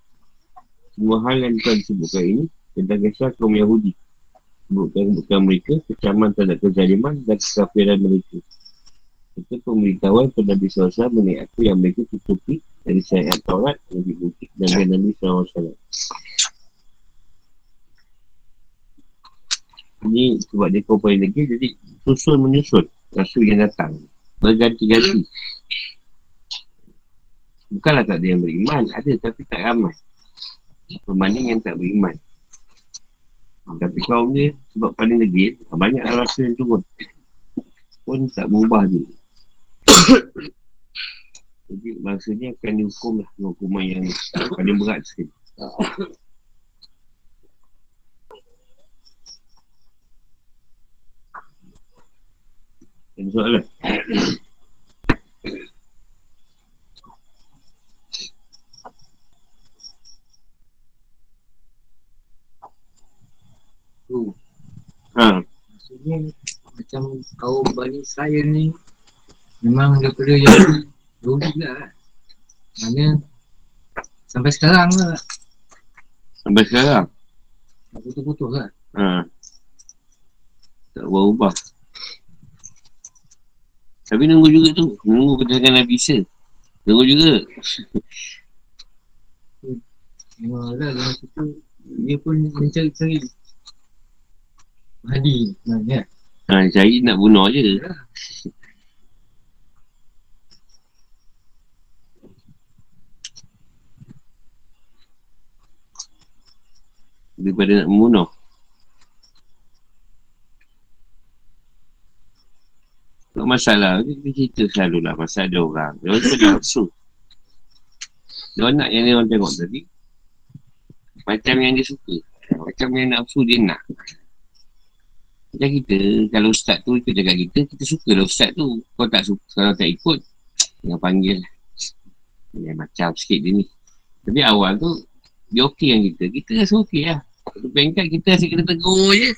Semua hal yang telah disebutkan ini tentang kisah kaum Yahudi. Sebutkan-sebutkan mereka kecaman terhadap kezaliman dan kekafiran mereka. Itu pemberitahuan kepada Nabi SAW mengenai apa yang mereka tutupi dari syariat Taurat yang dibutik dan dengan Nabi SAW. Ini sebab dia kau paling lagi, jadi susun menyusun rasul yang datang. Berganti-ganti. Bukanlah tak ada yang beriman, ada tapi tak ramai. Berbanding yang tak beriman. Tapi kaum ni sebab paling legit, banyak rasa yang turun. Pun tak berubah dia. (coughs) Jadi maksudnya akan dihukum lah hukuman yang paling berat sekali. Ada soalan? (coughs) tu. Ha. Maksudnya macam kaum Bani Israel ni memang daripada yang (coughs) dulu juga kan. Mana sampai sekarang lah. Sampai sekarang. Tak putus-putus lah. Ha. Tak berubah. Tapi nunggu juga tu. Nunggu kedatangan Nabi Isa. Nunggu juga. Memang lah dalam situ dia pun mencari-cari Sebenarnya. Ha, cari nak bunuh je. Daripada nak membunuh. Tak masalah. Kita cerita selalu lah pasal ada orang. Dia orang tu nafsu. Dia nak yang dia orang tengok tadi. Macam yang dia suka. Macam yang nafsu dia nak. Macam kita, kalau ustaz tu ikut jaga kita, kita suka lah ustaz tu. Kau tak suka, kalau tak ikut, jangan panggil. Dia macam sikit dia ni. Tapi awal tu, dia okey yang kita. Kita rasa okey lah. Satu pengkat kita asyik kena tegur je.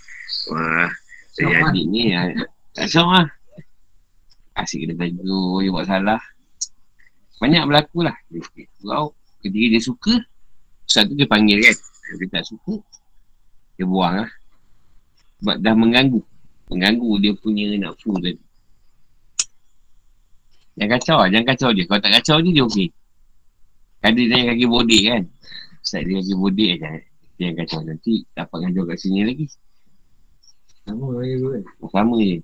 Wah, saya adik ni, ah, tak sama lah. Asyik kena tegur, dia buat salah. Banyak berlaku lah. Kau, ketika dia suka, ustaz tu dia panggil kan. Kalau dia tak suka, dia buang lah. Sebab dah mengganggu. Mengganggu dia punya nafsu tadi. Jangan kacau lah. Jangan kacau dia. Kalau tak kacau dia, dia okey. Ada dia kaki bodek kan. Ustaz dia kaki bodek. Dia yang kacau. Nanti dapat ngajar kat sini lagi. Sama lah dia kan. Sama je.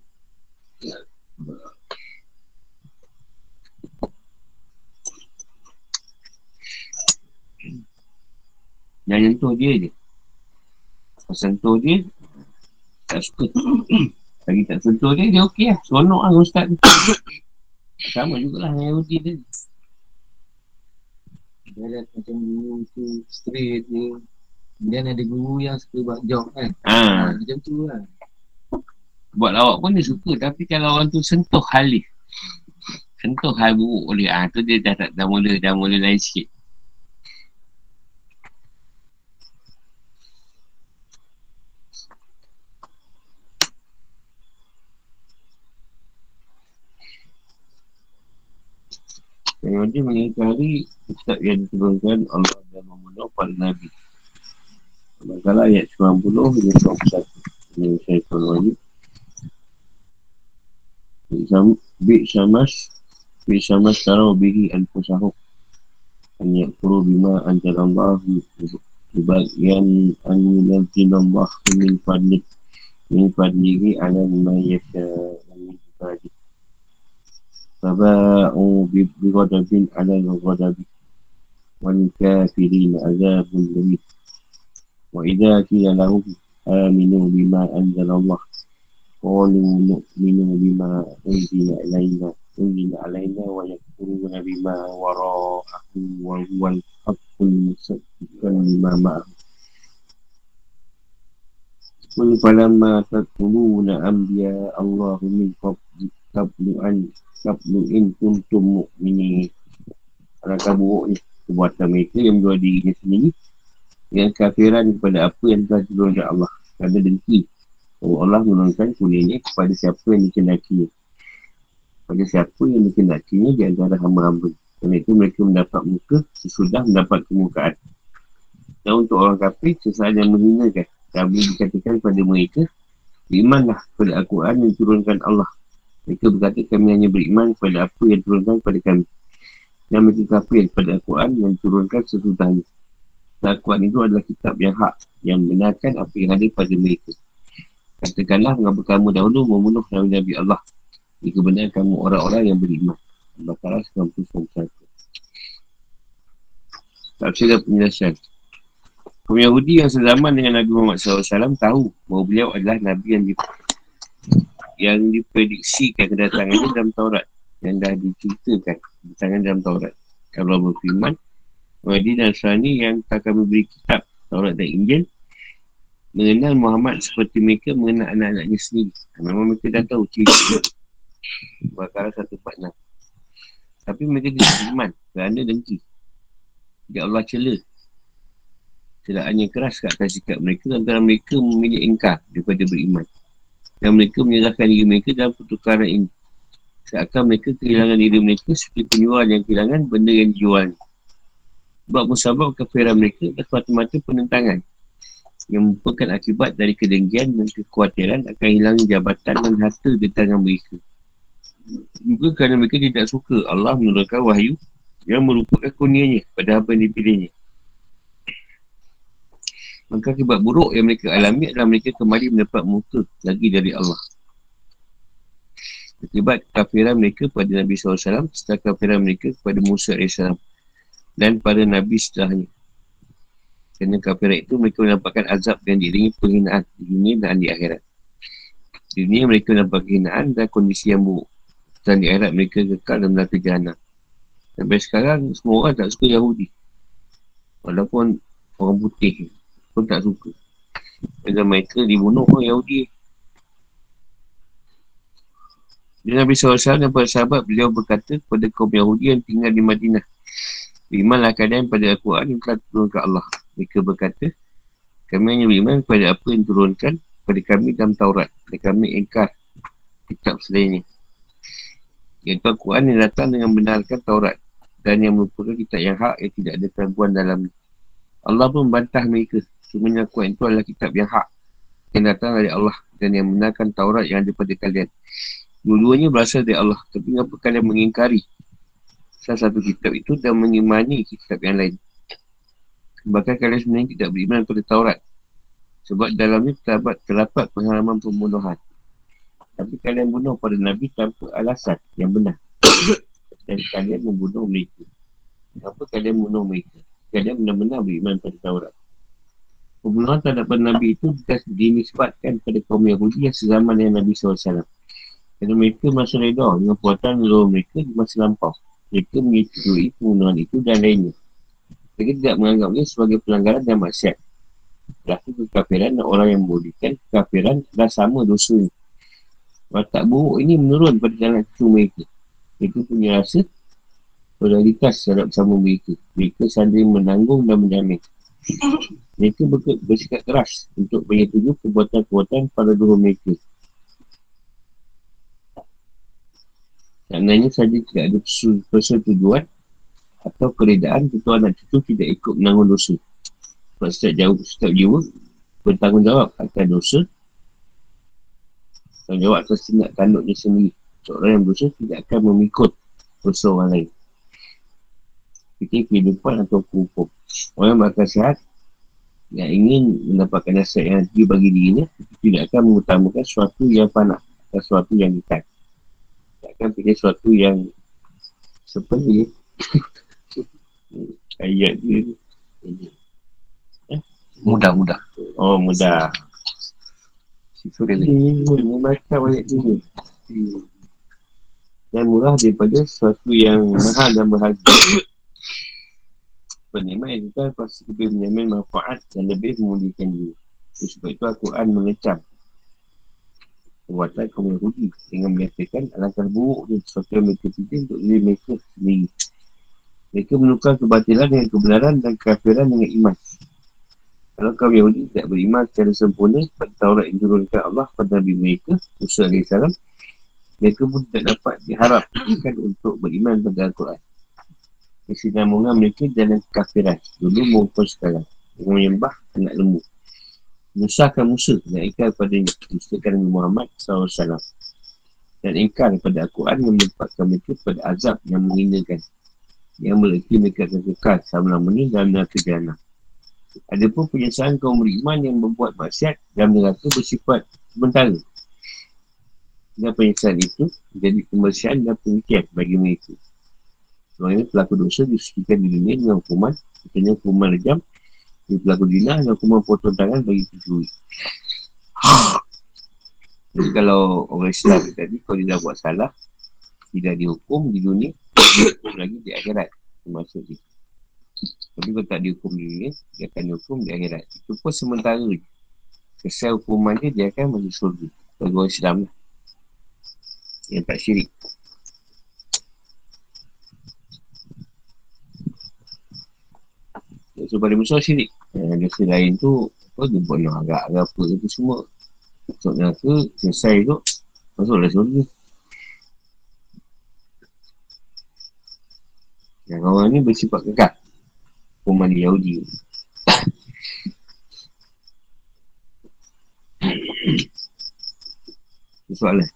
Jangan nyentuh dia je. Kalau sentuh dia, tak (coughs) suka. Lagi tak sentuh dia, dia okey lah. Seronok lah ustaz tu. (coughs) Sama jugalah dengan Yahudi tadi. Dia ada macam guru tu straight je. Kemudian ada guru yang suka buat job kan. Ha, Ha, macam tu lah. buat lawak pun dia suka. Tapi kalau orang tu sentuh hal dia. Sentuh hal buruk oleh ah tu dia dah, dah, dah mula dah mula lain sikit. Dia mengingkari kitab yang diturunkan Allah dan memenuh para Nabi. Masalah ayat 90 hingga 91. Ini saya tuan wajib. Bi syamas Bi syamas tarau bihi al-fusahuk An yakfuru bima anjalallah Sebagian an yunazzilallah min fadlik Min fadlihi ala ma yasha Min fadlik فباءوا بغضب على الغضب وللكافرين عذاب مهين وإذا قيل لهم آمنوا بما أنزل الله. قالوا نؤمن بما أنزل إلينا أنزل علينا ويكفرون بما وراءه وهو الحق المصدق لما معه. قل فلما تدخلون أنبياء الله من قبل قبل أن kafnu in kuntum mu'mini Alangkah buruk ni? Kebuatan mereka yang menjual dirinya sendiri Yang kafiran kepada apa yang telah turunkan Allah. Kerana dengki Oh Allah menurunkan kuningnya kepada siapa yang dikendaki Pada siapa yang dikendakinya di antara hamba-hamba. Kerana itu mereka mendapat muka Sesudah mendapat kemukaan. Dan untuk orang kafir Sesuai yang menghinakan. Kami dikatakan kepada mereka Imanlah kepada Al-Quran yang turunkan Allah. Mereka berkata kami hanya beriman kepada apa yang diturunkan kepada kami. Dan mereka kafir kepada Al-Quran yang diturunkan sesudahnya. Al-Quran itu adalah kitab yang hak, yang benarkan apa yang ada pada mereka. Katakanlah mengapa kamu dahulu membunuh Nabi-Nabi Allah Jika benar kamu orang-orang yang beriman Al-Baqarah 91 Tafsir dan penjelasan Kaum Yahudi yang sezaman dengan Nabi Muhammad SAW tahu bahawa beliau adalah Nabi yang di, yang diprediksikan kedatangannya dalam Taurat yang dah diceritakan kedatangan dalam Taurat. Kalau berfirman, dan Nasrani yang tak kami beri kitab Taurat dan Injil mengenal Muhammad seperti mereka mengenal anak-anaknya sendiri. Memang mereka dah tahu ciri-ciri. Bakara 146. Tapi mereka tidak beriman kerana dengki. Ya Allah cela. Celaannya keras kat atas sikap mereka antara mereka memilih engkar daripada beriman. Dan mereka menyerahkan diri mereka dalam pertukaran ini. Seakan mereka kehilangan diri mereka seperti penjual yang kehilangan benda yang dijual. Sebab musabab kefiran mereka dan semata-mata penentangan yang merupakan akibat dari kedengkian dan kekhawatiran akan hilang jabatan dan harta di tangan mereka. Juga kerana mereka tidak suka Allah menurunkan wahyu yang merupakan kurnianya pada apa yang dipilihnya. Maka akibat buruk yang mereka alami adalah mereka kembali mendapat muka lagi dari Allah. Akibat kafiran mereka pada Nabi SAW setelah kafiran mereka kepada Musa AS dan pada Nabi setelahnya. Kerana kafiran itu mereka mendapatkan azab yang diiringi penghinaan di dunia dan di akhirat. Di dunia mereka mendapat penghinaan dan kondisi yang buruk. Dan di akhirat mereka kekal dalam neraka jahannam. Sampai sekarang semua orang tak suka Yahudi. Walaupun orang putih pun tak suka. Dan mereka dibunuh orang Yahudi. Dan Nabi SAW dan para sahabat beliau berkata kepada kaum Yahudi yang tinggal di Madinah. Berimanlah kalian pada Al-Quran yang telah turunkan Allah. Mereka berkata, kami hanya beriman kepada apa yang turunkan kepada kami dalam Taurat. Dan kami ingkar kitab selainnya. Iaitu Al-Quran yang datang dengan benarkan Taurat. Dan yang merupakan kitab yang hak yang tidak ada keraguan dalam Allah pun membantah mereka Sebenarnya Al-Quran itu adalah kitab yang hak Yang datang dari Allah Dan yang benarkan Taurat yang ada pada kalian. Dua-duanya berasal dari Allah Tapi kenapa kalian mengingkari Salah satu kitab itu Dan mengimani kitab yang lain? Bahkan kalian sebenarnya tidak beriman pada Taurat Sebab dalamnya terdapat, terdapat pengalaman pembunuhan. Tapi kalian bunuh pada Nabi tanpa alasan yang benar. (coughs) Dan kalian membunuh mereka. Kenapa kalian bunuh mereka? Kalian benar-benar beriman pada Taurat Pembunuhan terhadap Nabi itu dinisbatkan pada kaum Yahudi yang sezaman dengan Nabi SAW. Kerana mereka masa reda dengan puatan leluhur mereka di masa lampau. Mereka menyetujui pembunuhan itu dan lainnya. Mereka tidak menganggapnya sebagai pelanggaran dan maksiat. Berlaku kekafiran dan orang yang membolehkan kekafiran adalah sama dosa ini. Watak buruk ini menurun pada jalan cucu mereka. Mereka punya rasa solidaritas terhadap sama mereka. Mereka saling menanggung dan menjamin. Mereka ber- bersikap keras untuk menyetujui perbuatan-perbuatan para dua mereka. Sebenarnya saja tidak ada persetujuan atau keredaan ketua anak cucu tidak ikut menanggung dosa. Sebab setiap jauh, setiap jiwa bertanggungjawab akan dosa tanggungjawab atas tindak tanduknya sendiri. Seorang yang dosa tidak akan memikut dosa orang lain. Fikir kehidupan atau hukum. Orang yang bakal sihat yang ingin mendapatkan nasihat yang tinggi bagi dirinya tidak akan mengutamakan sesuatu yang panah atau sesuatu yang dekat. Tidak akan pilih sesuatu yang seperti (laughs) ayat dia eh? mudah-mudah oh mudah. Sifu dia ni. Membaca ayat dia Dan murah daripada sesuatu yang mahal dan berharga penikmat yang kita pasti lebih menyamin manfaat dan lebih memulihkan diri. Sebab itu Al-Quran mengecam perbuatan kaum Yahudi dengan menyatakan alangkah buruk dan sesuatu yang mereka pilih untuk diri mereka sendiri. Mereka menukar kebatilan dengan kebenaran dan kekafiran dengan iman. Kalau kaum Yahudi tidak beriman secara sempurna pada Taurat yang turunkan Allah pada Nabi mereka, Musa AS, mereka pun tidak dapat diharapkan untuk beriman pada Al-Quran kesinambungan mereka dalam kekafiran dulu maupun sekarang. Dengan menyembah anak lembu. Musahkan Musa dan ingkar kepada Mustakan Nabi Muhammad SAW dan ingkar kepada Al-Quran yang menempatkan mereka pada azab yang menghinakan. Yang meleki mereka akan kekal selama-lamanya dalam neraka jana ada pun penyesalan kaum beriman yang membuat maksiat dan neraka bersifat sementara. Dan penyesalan itu menjadi kebersihan dan pengertian bagi mereka Sebenarnya pelaku dosa disucikan di dunia dengan hukuman. Misalnya hukuman lejam Di pelaku dinah dan hukuman potong tangan bagi pencuri Jadi kalau orang Islam tadi Kalau dia dah buat salah Tidak dihukum di dunia Dihukum lagi di akhirat. Termasuk dia. Tapi kalau tak dihukum di dunia Dia akan dihukum di akhirat. Itu pun sementara je. Kesal hukuman dia Dia akan masuk surga. Bagi orang Islam lah. Yang tak syirik So paling besar syirik eh, Dosa lain tu Apa dia buat yang agak Agak apa itu semua Masuk neraka, selesai tu, masuklah surga. Yang orang ni bersifat kekal. Umat Yahudi. (coughs) Soalan.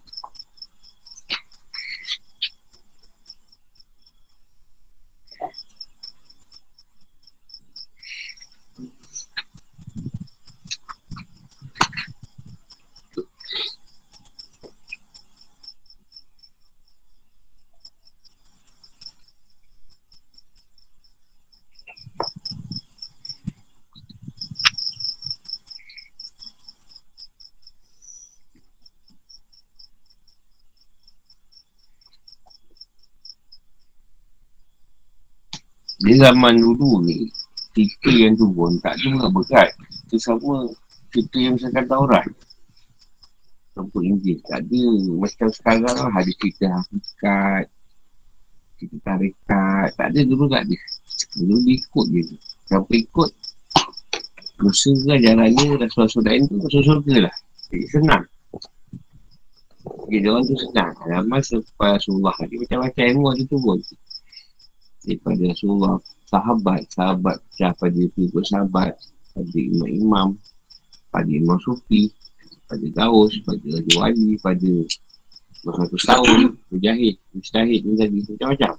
Di zaman dulu ni, cerita yang turun tak ada pula berat. Itu sama cerita yang kata orang. Sampai Injil. Tak ada. Macam sekarang lah, ada cerita hakikat. Cerita tarikat. Tak ada dulu tak ada. Dulu dia ikut je. Siapa ikut, Musa ke ajarannya Rasulullah lain tu Rasul surga lah. Jadi senang. Jadi orang tu senang. Ramal selepas Rasulullah. Dia macam-macam ilmu tu pun daripada Rasulullah. Sahabat sahabat pecah pada pengikut sahabat. Pada imam-imam pada imam sufi pada gaus pada raja wali pada masa tahun. Mujahid mustahid ni tadi macam-macam.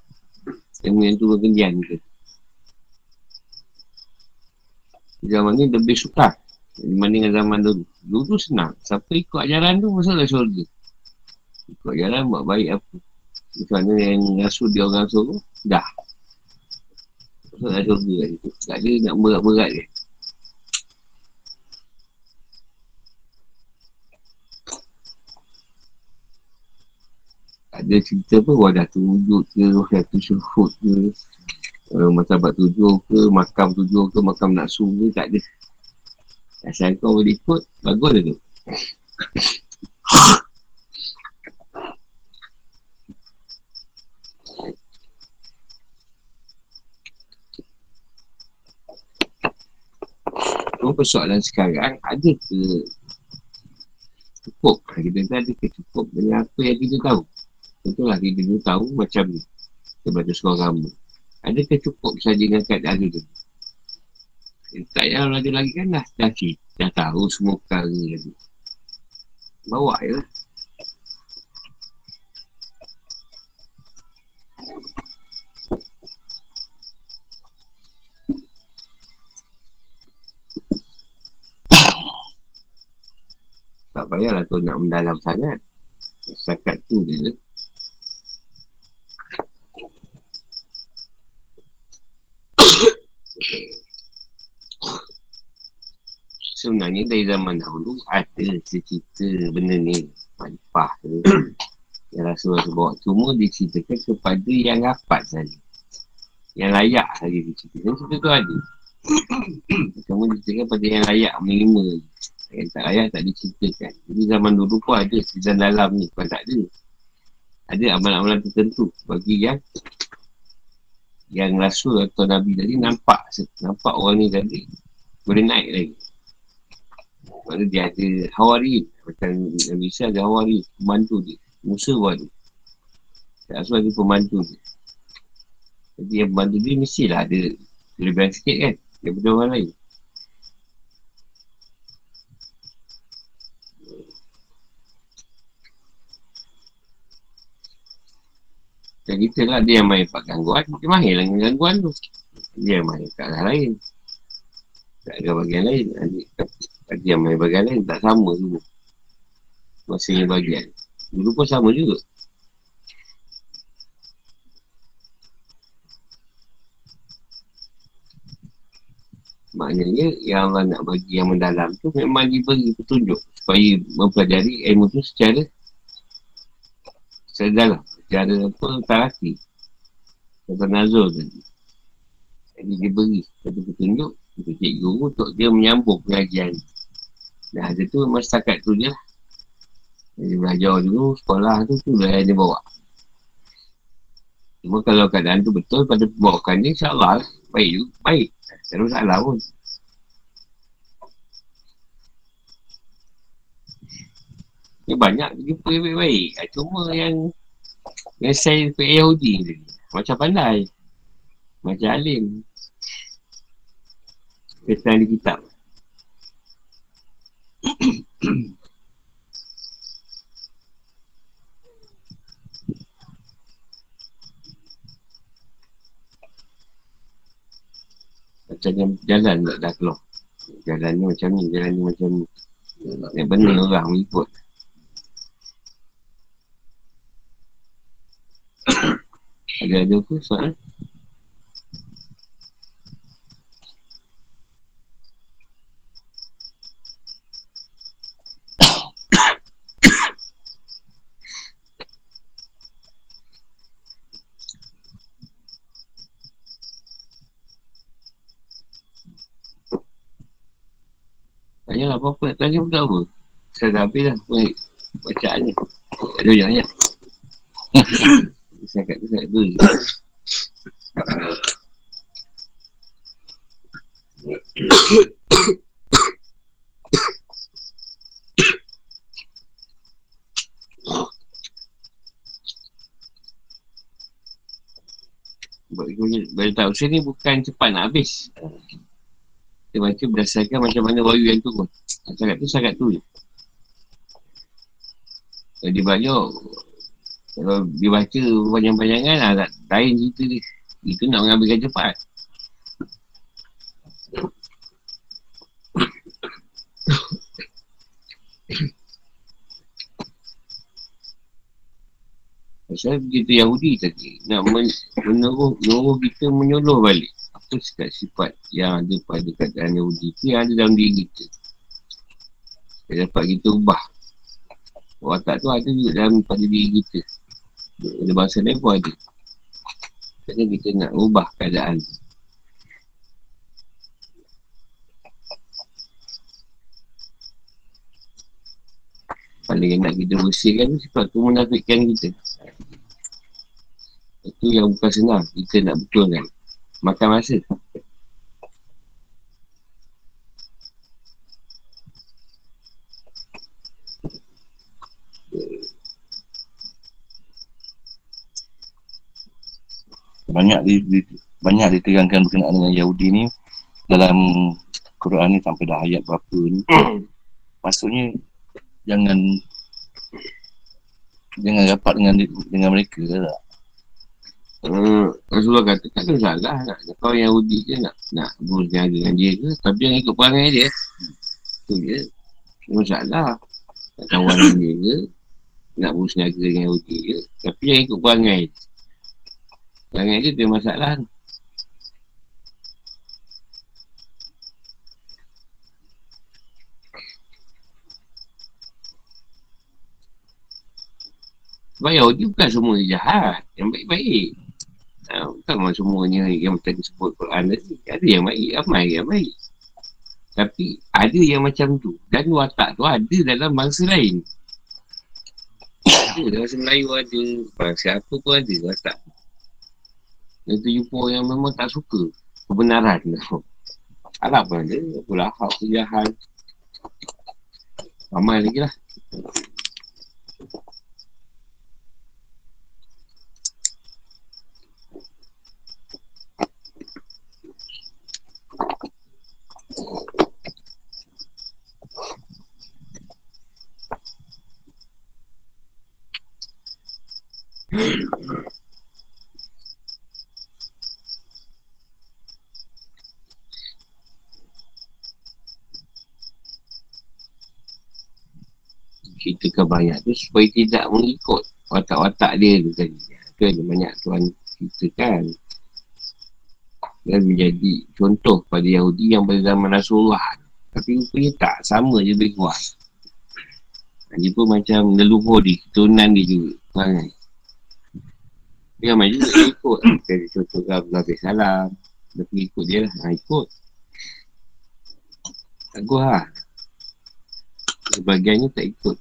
Ilmu yang tu berkendian ke? Zaman ni lebih suka dibanding dengan zaman dulu. Dulu tu senang. Siapa ikut ajaran tu masalah syurga. Ikut ajaran buat baik apa. Misalnya yang rasul dia orang suruh dah Masuk dalam syurga kat situ. Tak ada nak berat-berat dia. Tak ada cerita apa wadah tu ke, wadah tu syuhud ke. Uh, Matabat tujuh ke, makam tujuh ke, makam naksu ke, tak ada. Asal kau boleh ikut, bagus lah tu. Cuma persoalan sekarang ada ke cukup? Kita kata ada ke cukup? Dengan apa yang kita tahu? Betul lah kita tahu macam ni Sebagai seorang rambu Ada ke cukup saja dengan keadaan itu Tak payah lagi lagi kan? Dah Dah, dah, tahu semua perkara lagi Bawa je lah payahlah tu nak mendalam sangat. Sakat tu je. Sebenarnya dari zaman dahulu ada cerita benda ni. Malipah tu. (coughs) yang Rasulullah bawa. Cuma diceritakan kepada yang rapat saja. Yang layak saja diceritakan. Cerita tu ada. (coughs) Cuma diceritakan pada yang layak menerima. Yang tak layak tak diceritakan. Jadi zaman dulu pun ada sejalan dalam ni. Bukan tak ada. Ada amalan-amalan tertentu bagi yang yang rasul atau nabi tadi nampak nampak orang ni tadi boleh naik lagi. Maksudnya dia ada hawari macam Nabi Isa ada hawari pembantu dia. Musa pun ada. Rasul ada pembantu dia. Jadi yang pembantu dia mestilah ada kelebihan sikit kan daripada orang lain. Macam kita lah, dia yang pak gangguan, dia mahir lah dengan gangguan tu. Dia yang main kat arah lain. Tak ada bagian lain. Dia yang main bagian lain, tak sama semua. Masing bagian. Dulu pun sama juga. Maknanya yang Allah nak bagi yang mendalam tu memang diberi petunjuk supaya mempelajari ilmu tu secara secara dalam cara apa taraki kata Nazul tadi. Jadi dia beri satu petunjuk untuk cikgu untuk dia menyambung pengajian. Dan ada tu memang setakat tu je lah. Jadi belajar dulu sekolah tu tu lah yang dia bawa. Cuma kalau keadaan tu betul pada pembawakan dia insyaAllah baik juga baik. Tak ada masalah pun. Dia banyak jumpa baik-baik. Cuma yang yang saya ke Yahudi ni. Macam pandai. Macam alim. Ketan di kitab. (coughs) Macam jalan tak dah keluar. Jalan ni macam ni, jalan ni macam ni. Yang benar orang mengikut. Ada ada apa soalan? Tanya lah apa-apa nak tanya pun tak apa. Saya dah habis lah baik bacaan ni. Ada kat tu saya tu. Bagi tahu saya ni bukan cepat nak habis. Kita baca berdasarkan macam mana wahyu yang turun. Sangat tu, sangat tu je. Jadi banyak, kalau dibaca panjang-panjangan, lah, tak lain cerita dia. Itu nak mengambilkan cepat. Pasal begitu Yahudi tadi, nak menyuruh, menyuruh kita menyuluh balik apa sifat-sifat yang ada pada keadaan Yahudi tu yang ada dalam diri kita. Dia dapat kita ubah. Watak tu ada juga dalam pada diri kita. Ada bahasa lain pun ada. Jadi kita nak ubah keadaan. Paling nak kita bersihkan sifat tu menafikan kita. Itu yang bukan senang. Kita nak betulkan. Makan masa. Banyak di, di banyak diterangkan berkenaan dengan Yahudi ni dalam Quran ni sampai dah ayat berapa ni. Maksudnya jangan jangan rapat dengan dengan mereka lah. Uh, Rasulullah kata tak ada salah nak kau Yahudi je nak nak berjaga dengan dia ke tapi yang ikut perangai dia. Tu je. Tak masalah nak kawan dia ke nak bersenjaga dengan Yahudi ke tapi yang ikut perangai perangai dia dia masalah Sebab Yahudi bukan semua jahat Yang baik-baik Ha, bukan semuanya yang macam disebut Quran tadi. Ada yang baik, ramai yang baik. Tapi ada yang macam tu. Dan watak tu ada dalam bangsa lain. Ada bangsa Melayu ada. Bangsa apa pun ada watak. Dan tu jumpa yang memang tak suka kebenaran (laughs) tu. Arab pun ada. Kulahak, kejahat. Ramai lagi lah. ceritakan (laughs) banyak tu supaya tidak mengikut watak-watak dia tu tadi. Itu yang banyak Tuhan ceritakan. Dan menjadi contoh pada Yahudi yang pada zaman Rasulullah. Tapi rupanya tak, sama je lebih kuat. Dia pun macam leluhur dia, keturunan dia juga. Kan? Dia ramai juga ikut. (coughs) Jadi contoh kan Abdullah bin Salam. Dia pergi ikut dia lah. Ha, ikut. Bagus lah. Sebagiannya tak ikut.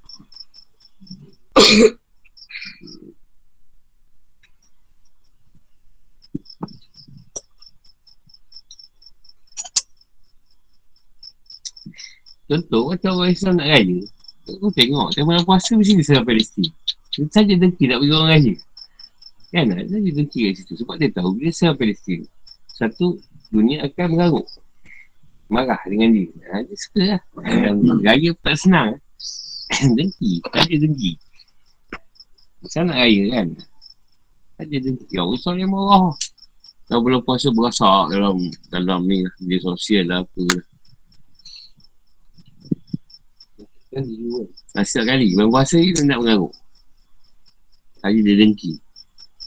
Contoh macam orang Islam nak raya Aku tengok, time bulan puasa mesti dia serang Palestin. Dia saja dengki tak bagi orang raya. Kan? Dia saja dengki kat situ. Sebab dia tahu dia serang Palestin. Satu, dunia akan mengaruk. Marah dengan dia. Ha, dia suka lah. Dan raya pun tak senang. (coughs) dengki. Saja dengki. Macam nak raya kan? Saja dengki. Ya Allah, yang marah. Kalau bulan puasa berasak dalam dalam ni lah, media sosial lah apa lah. Kan luar. Ha, setiap kali bulan puasa ni dia nak mengaruk. Hari dia dengki.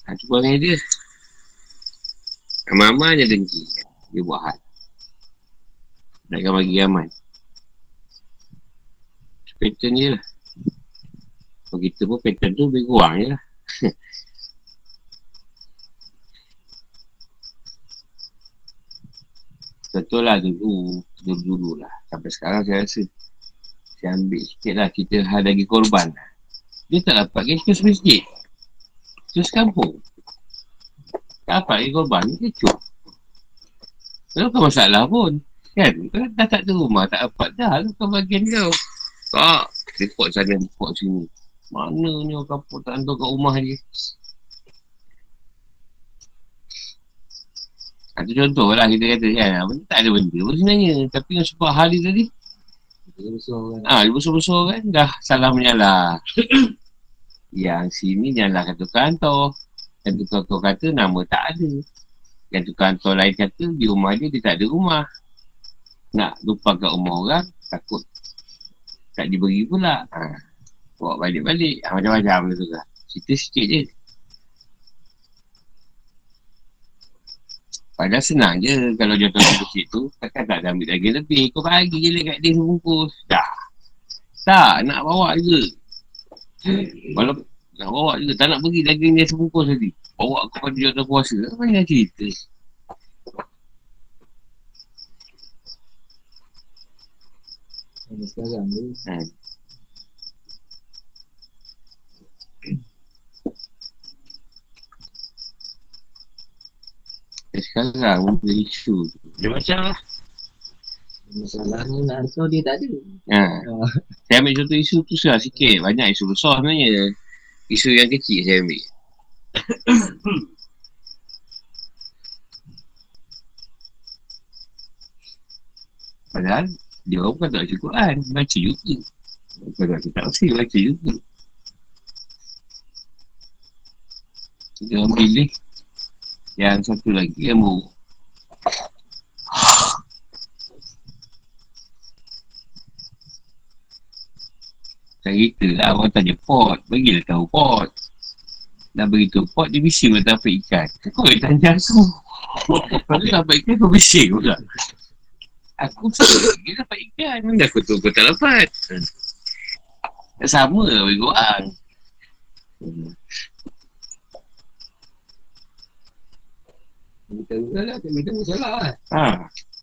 Ha, tu perangai dia. Amal-amal dia dengki. Dia buat hal. Nakkan bagi aman. Pattern dia lah. Kalau kita pun pattern tu lebih kurang je lah. (laughs) Betul lah dulu. Dulu-dulu lah. Sampai sekarang saya rasa. Saya ambil sikit lah. Kita hal lagi korban. Dia tak dapat kita sedikit. Terus kampung. Tak dapat lagi korban. Dia kecoh. Itu bukan masalah pun. Kan? Kau dah tak ada rumah. Tak dapat dah. Bukan bagian kau. Tak. Report sana. Report sini. Mana ni orang kampung tak hantar kat rumah dia. Satu contoh lah kita kata kan. Benda tak ada benda pun sebenarnya. Tapi yang sebab hal dia tadi. Ah, dia besar-besar kan. Dah salah menyalah. (coughs) yang sini nyalahkan tukang kantor. Yang tukang kantor kata nama tak ada. Yang tukang kantor lain kata di rumah dia dia tak ada rumah. Nak lupa kat rumah orang. Takut tak diberi pula. Ha. Bawa balik-balik. Ha, macam-macam tu lah. Cerita sikit je. Padahal senang je kalau jatuh ke kecil tu. Takkan tak ambil daging lebih. Kau bagi je dekat dia sebungkus. Dah. Tak, nak bawa juga. Kalau nak bawa juga. Tak nak pergi daging dia sebungkus tadi. Bawa aku pada jatuh puasa. Apa yang cerita? Sekarang tu. Ha. Sekarang muka isu tu. Dia macam lah. Masalahnya nak hantar dia tak ada. Ha. Ah, Saya ambil contoh isu tu lah sikit. Banyak isu besar sebenarnya. Isu yang kecil saya ambil. (coughs) Padahal dia orang bukan tak baca Quran. Baca juga. Bukan tak baca tafsir. Baca juga. Dia orang pilih yang satu lagi yang buruk. Macam kita lah orang tanya pot. Bagilah tahu pot. Dah beritahu pot dia bising pula dapat ikan. Kau yang tanya aku. Kalau dapat ikan kau bising pula. Aku dia dapat ikan. Mana aku tahu kau tak dapat. Sama lah bagi korang. Kita juga lah. Kita pun salah lah. Ha.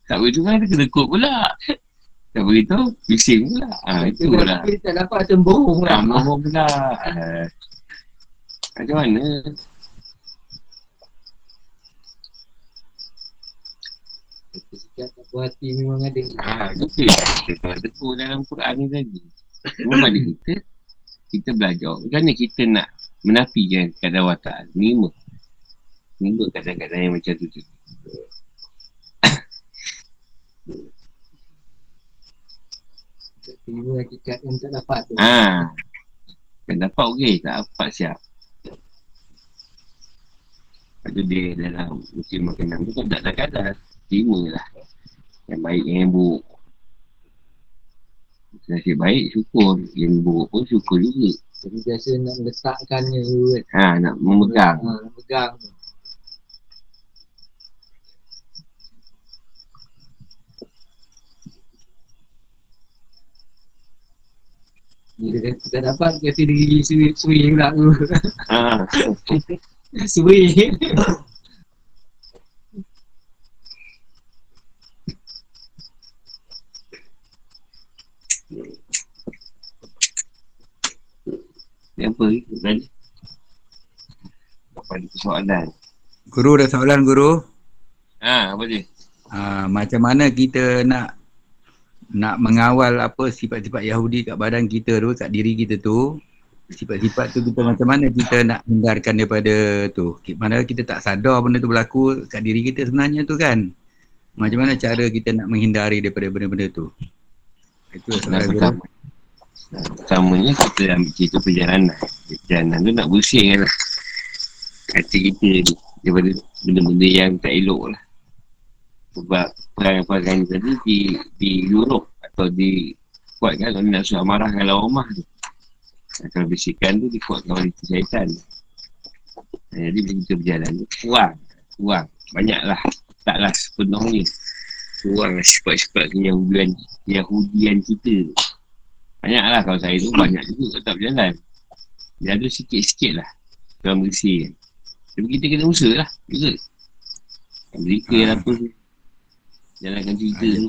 Tak beritahu kan dia kena kod pula. Tak beritahu, bising pula. Ha, itu lah. kita tak dapat Tak lah. mahu pula. Ha. Macam mana? Tak puas hati memang ada. Ha, dia. Kita tegur dalam Quran ni tadi. Cuma pada kita, kita belajar. Macam mana kita nak menafikan keadawatan? Lima. Lima kadang-kadang yang macam tu. tu. Terima hakikat yang tak dapat tu. Ha. Kan dapat okey, tak dapat siap. Lepas tu dia dalam musim makanan tu kan tak ada kadar. Terima lah. Yang baik yang buruk. Nasib baik syukur. Yang buruk pun syukur juga. Jadi biasa nak meletakkannya kan. Ha, nak memegang. Ha, nak pegang. Dia tak dapat kasi diri sui, sui pula tu. Ha. (laughs) Sui. Ni apa ni? Tadi. Apa ada persoalan? Guru ada soalan guru. Ha, apa dia? Ha, macam mana kita nak nak mengawal apa sifat-sifat Yahudi kat badan kita tu, kat diri kita tu, sifat-sifat tu kita macam mana kita nak hindarkan daripada tu. Mana kita tak sadar benda tu berlaku kat diri kita sebenarnya tu kan. Macam mana cara kita nak menghindari daripada benda-benda tu. Itu pertama, pertamanya kita ambil cerita perjalanan. Perjalanan tu nak bersihkan lah. Hati kita daripada benda-benda yang tak elok lah. Sebab perang-perang tadi di, di Europe atau di kuatkan kalau nak suruh marahkan lawan rumah tu. Kalau bisikan tu dikuatkan oleh syaitan. Jadi bila kita berjalan tu kurang. Kurang. Banyaklah. Taklah sepenuhnya. Kurang lah sifat-sifat keyahudian, Yahudian kita. Banyaklah kalau saya tu banyak juga tak berjalan. Dia ada sikit-sikit lah. Dalam bersih. Tapi kita kena usaha lah. Juga. Amerika lah apa tu. Jalankan cerita tu.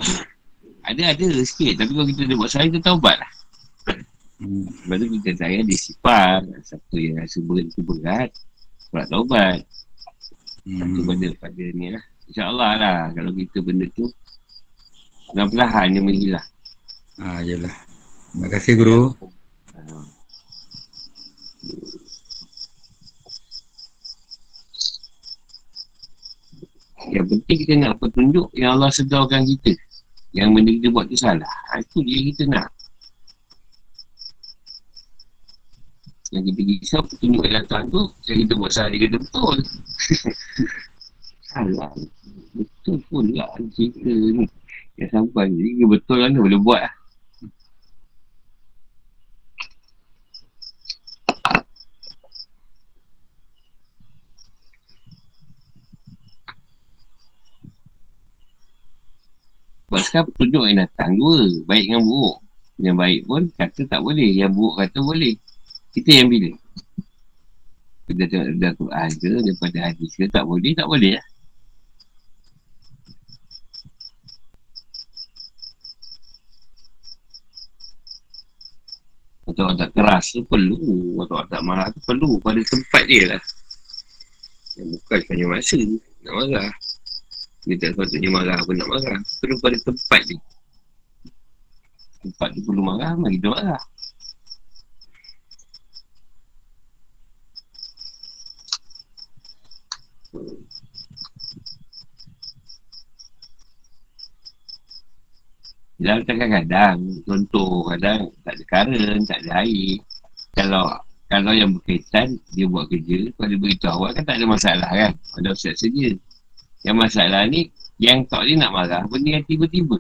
Ada-ada sikit. Tapi kalau kita dah buat saya, kita taubat lah. Hmm. Lepas tu kita saya disipar. Siapa yang rasa berat tu berat. Buat taubat. Satu Hmm. pada, pada ni lah. InsyaAllah lah. Kalau kita benda tu. Perlahan-perlahan dia menghilang. Ah, yelah. Terima kasih guru. Ah. Yang penting kita nak petunjuk yang Allah sedarkan kita. Yang benda kita buat tu salah. Ha, itu dia kita nak. Yang kita risau petunjuk yang datang tu, yang kita buat salah, dia kata betul. (laughs) salah. Betul pula cerita ni. Yang sampai ni, betul kan, dia boleh buat lah. Sekarang petunjuk yang datang dua. Baik dengan buruk. Yang baik pun kata tak boleh. Yang buruk kata boleh. Kita yang pilih. Kita tengok daripada Quran ke, daripada hadis ke, tak boleh, tak boleh lah. Watak-watak keras tu perlu. Watak-watak marah tu perlu. Pada tempat dia lah. Bukan hanya masa nak marah. Dia tak sepatutnya marah pun nak marah. Perlu pada tempat dia. Tempat tu perlu marah, mari kita marah. Dalam kadang-kadang, contoh kadang tak ada current, tak ada air. Kalau kalau yang berkaitan, dia buat kerja, kalau dia beritahu awal kan tak ada masalah kan. Ada ustaz sedia. Yang masalah ni, yang tak dia nak marah, benda yang tiba-tiba.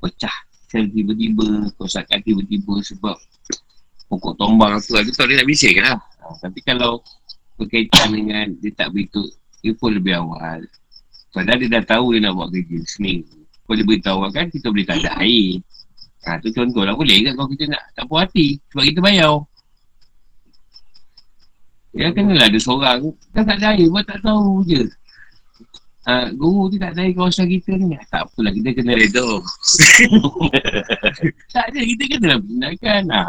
Pecah. Sel tiba-tiba, kosakan tiba-tiba sebab pokok tombang apa, ada tak dia nak bising lah. Ha, tapi kalau berkaitan dengan dia tak beritahu, dia pun lebih awal. Padahal dia dah tahu dia nak buat kerja seminggu. Kalau dia beritahu kan, kita boleh tak ada air. Ha, tu contoh lah. Boleh kan kalau kita nak tak puas hati. Sebab kita bayar. Ya kenalah ada seorang Kan tak ada air Buat tak tahu je uh, Guru tu tak air kawasan kita ni. Tak apalah kita kena reda (laughs) Tak ada kita kena lah pindahkan ha,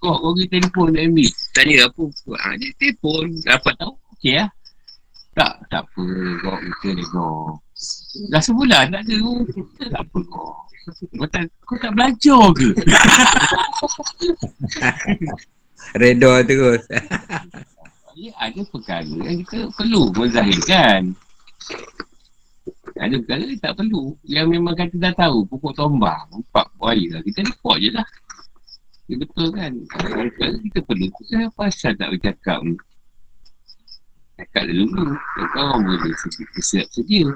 Kau kau kita telefon nak Tanya apa ha, Dia telefon. Dapat tahu Okey lah Tak tak apa Kau kita reda Dah sebulan tak ada guru kita Tak apa kau. Kau tak, kau tak belajar ke? (laughs) Redor terus. Ya, ada perkara yang kita perlu menzahirkan. Ada perkara yang tak perlu. Yang memang kata dah tahu, pokok tombang, empat buaya lah. Kita report je lah. Ya, betul kan? Perkara kita perlu. Kita pasal tak bercakap ni. Cakap dulu. Kau orang boleh sedia. (coughs) sedia.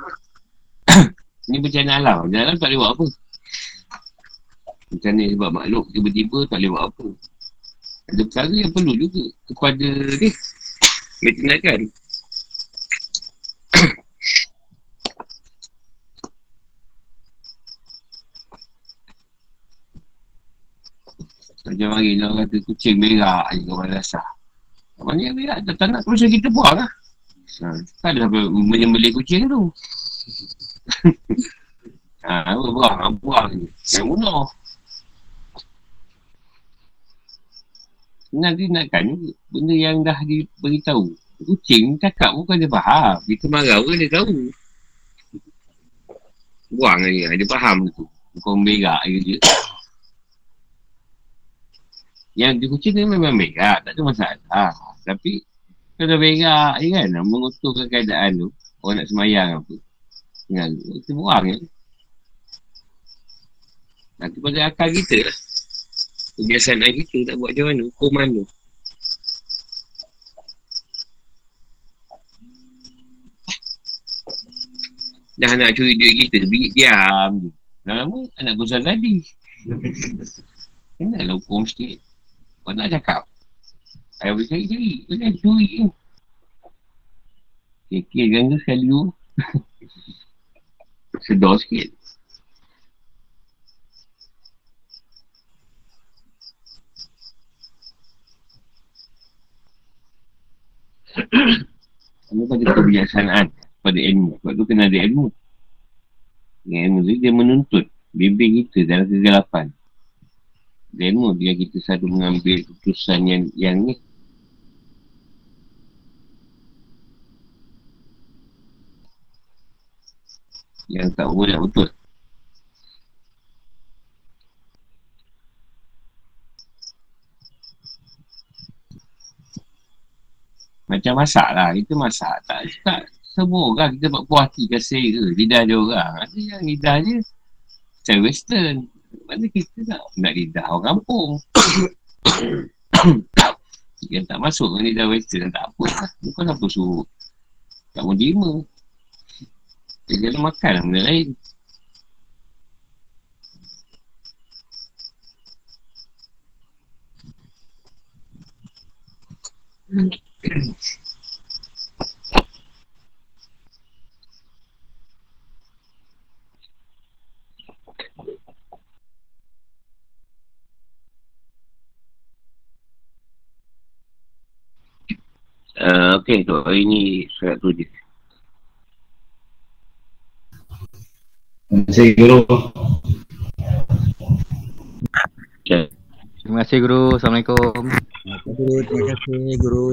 Ini bencana alam. Bencana alam tak boleh buat apa. Bencana sebab makhluk tiba-tiba tak boleh buat apa. Ada perkara yang perlu juga kepada ni. Bertindakan. Macam hari ni orang kata kucing merah je orang dasar. Mana yang merah tak, nak terus kita buang lah. Ha, tak ada apa menyembelih kucing tu. (laughs) ha, apa buang, buang je. Yang bunuh. Nanti nakkan benda yang dah diberitahu. Kucing cakap bukan dia faham. Kita marah pun dia tahu. Buang lagi. Dia faham tu. Bukan berak je dia. Yang di kucing ni memang berak, tak ada masalah. Tapi kalau berak je kan, menguturkan keadaan tu, orang nak semayang apa. Tinggal, kita buang je. Nanti pada akal kita lah. Kebiasaan kita tak buat macam mana, hukuman tu. Dah nak curi duit kita, bingit diam je. Dah lama, anak gusar tadi. (laughs) Kenapa hukum sikit? Kau nak cakap? Ayah boleh cari-cari. Kau jangan curi je. Kekir kan ke sekali tu? (laughs) Sedar sikit. (coughs) Kamu pada kebijaksanaan pada ilmu. Sebab tu kena ada ilmu. Dengan ilmu tu dia menuntut bimbing kita dalam kegelapan. Ilmu dia kita selalu mengambil keputusan yang, yang ni. Yang tak boleh betul. Macam masak lah. Kita masak. Tak, tak semua orang kita buat puas hati kasih ke. Lidah dia orang. Ada yang lidah je. Macam western. Mana kita nak, nak lidah orang kampung. (coughs) yang tak masuk dengan lidah western. Tak apa lah. Bukan apa suruh. Tak mau terima. Dia kena makan lah benda lain. (coughs) (coughs) Uh, Okey, untuk hari ni surat tu je. Terima kasih guru. Okay. Terima kasih guru. Assalamualaikum. Terima kasih guru. Terima kasih guru.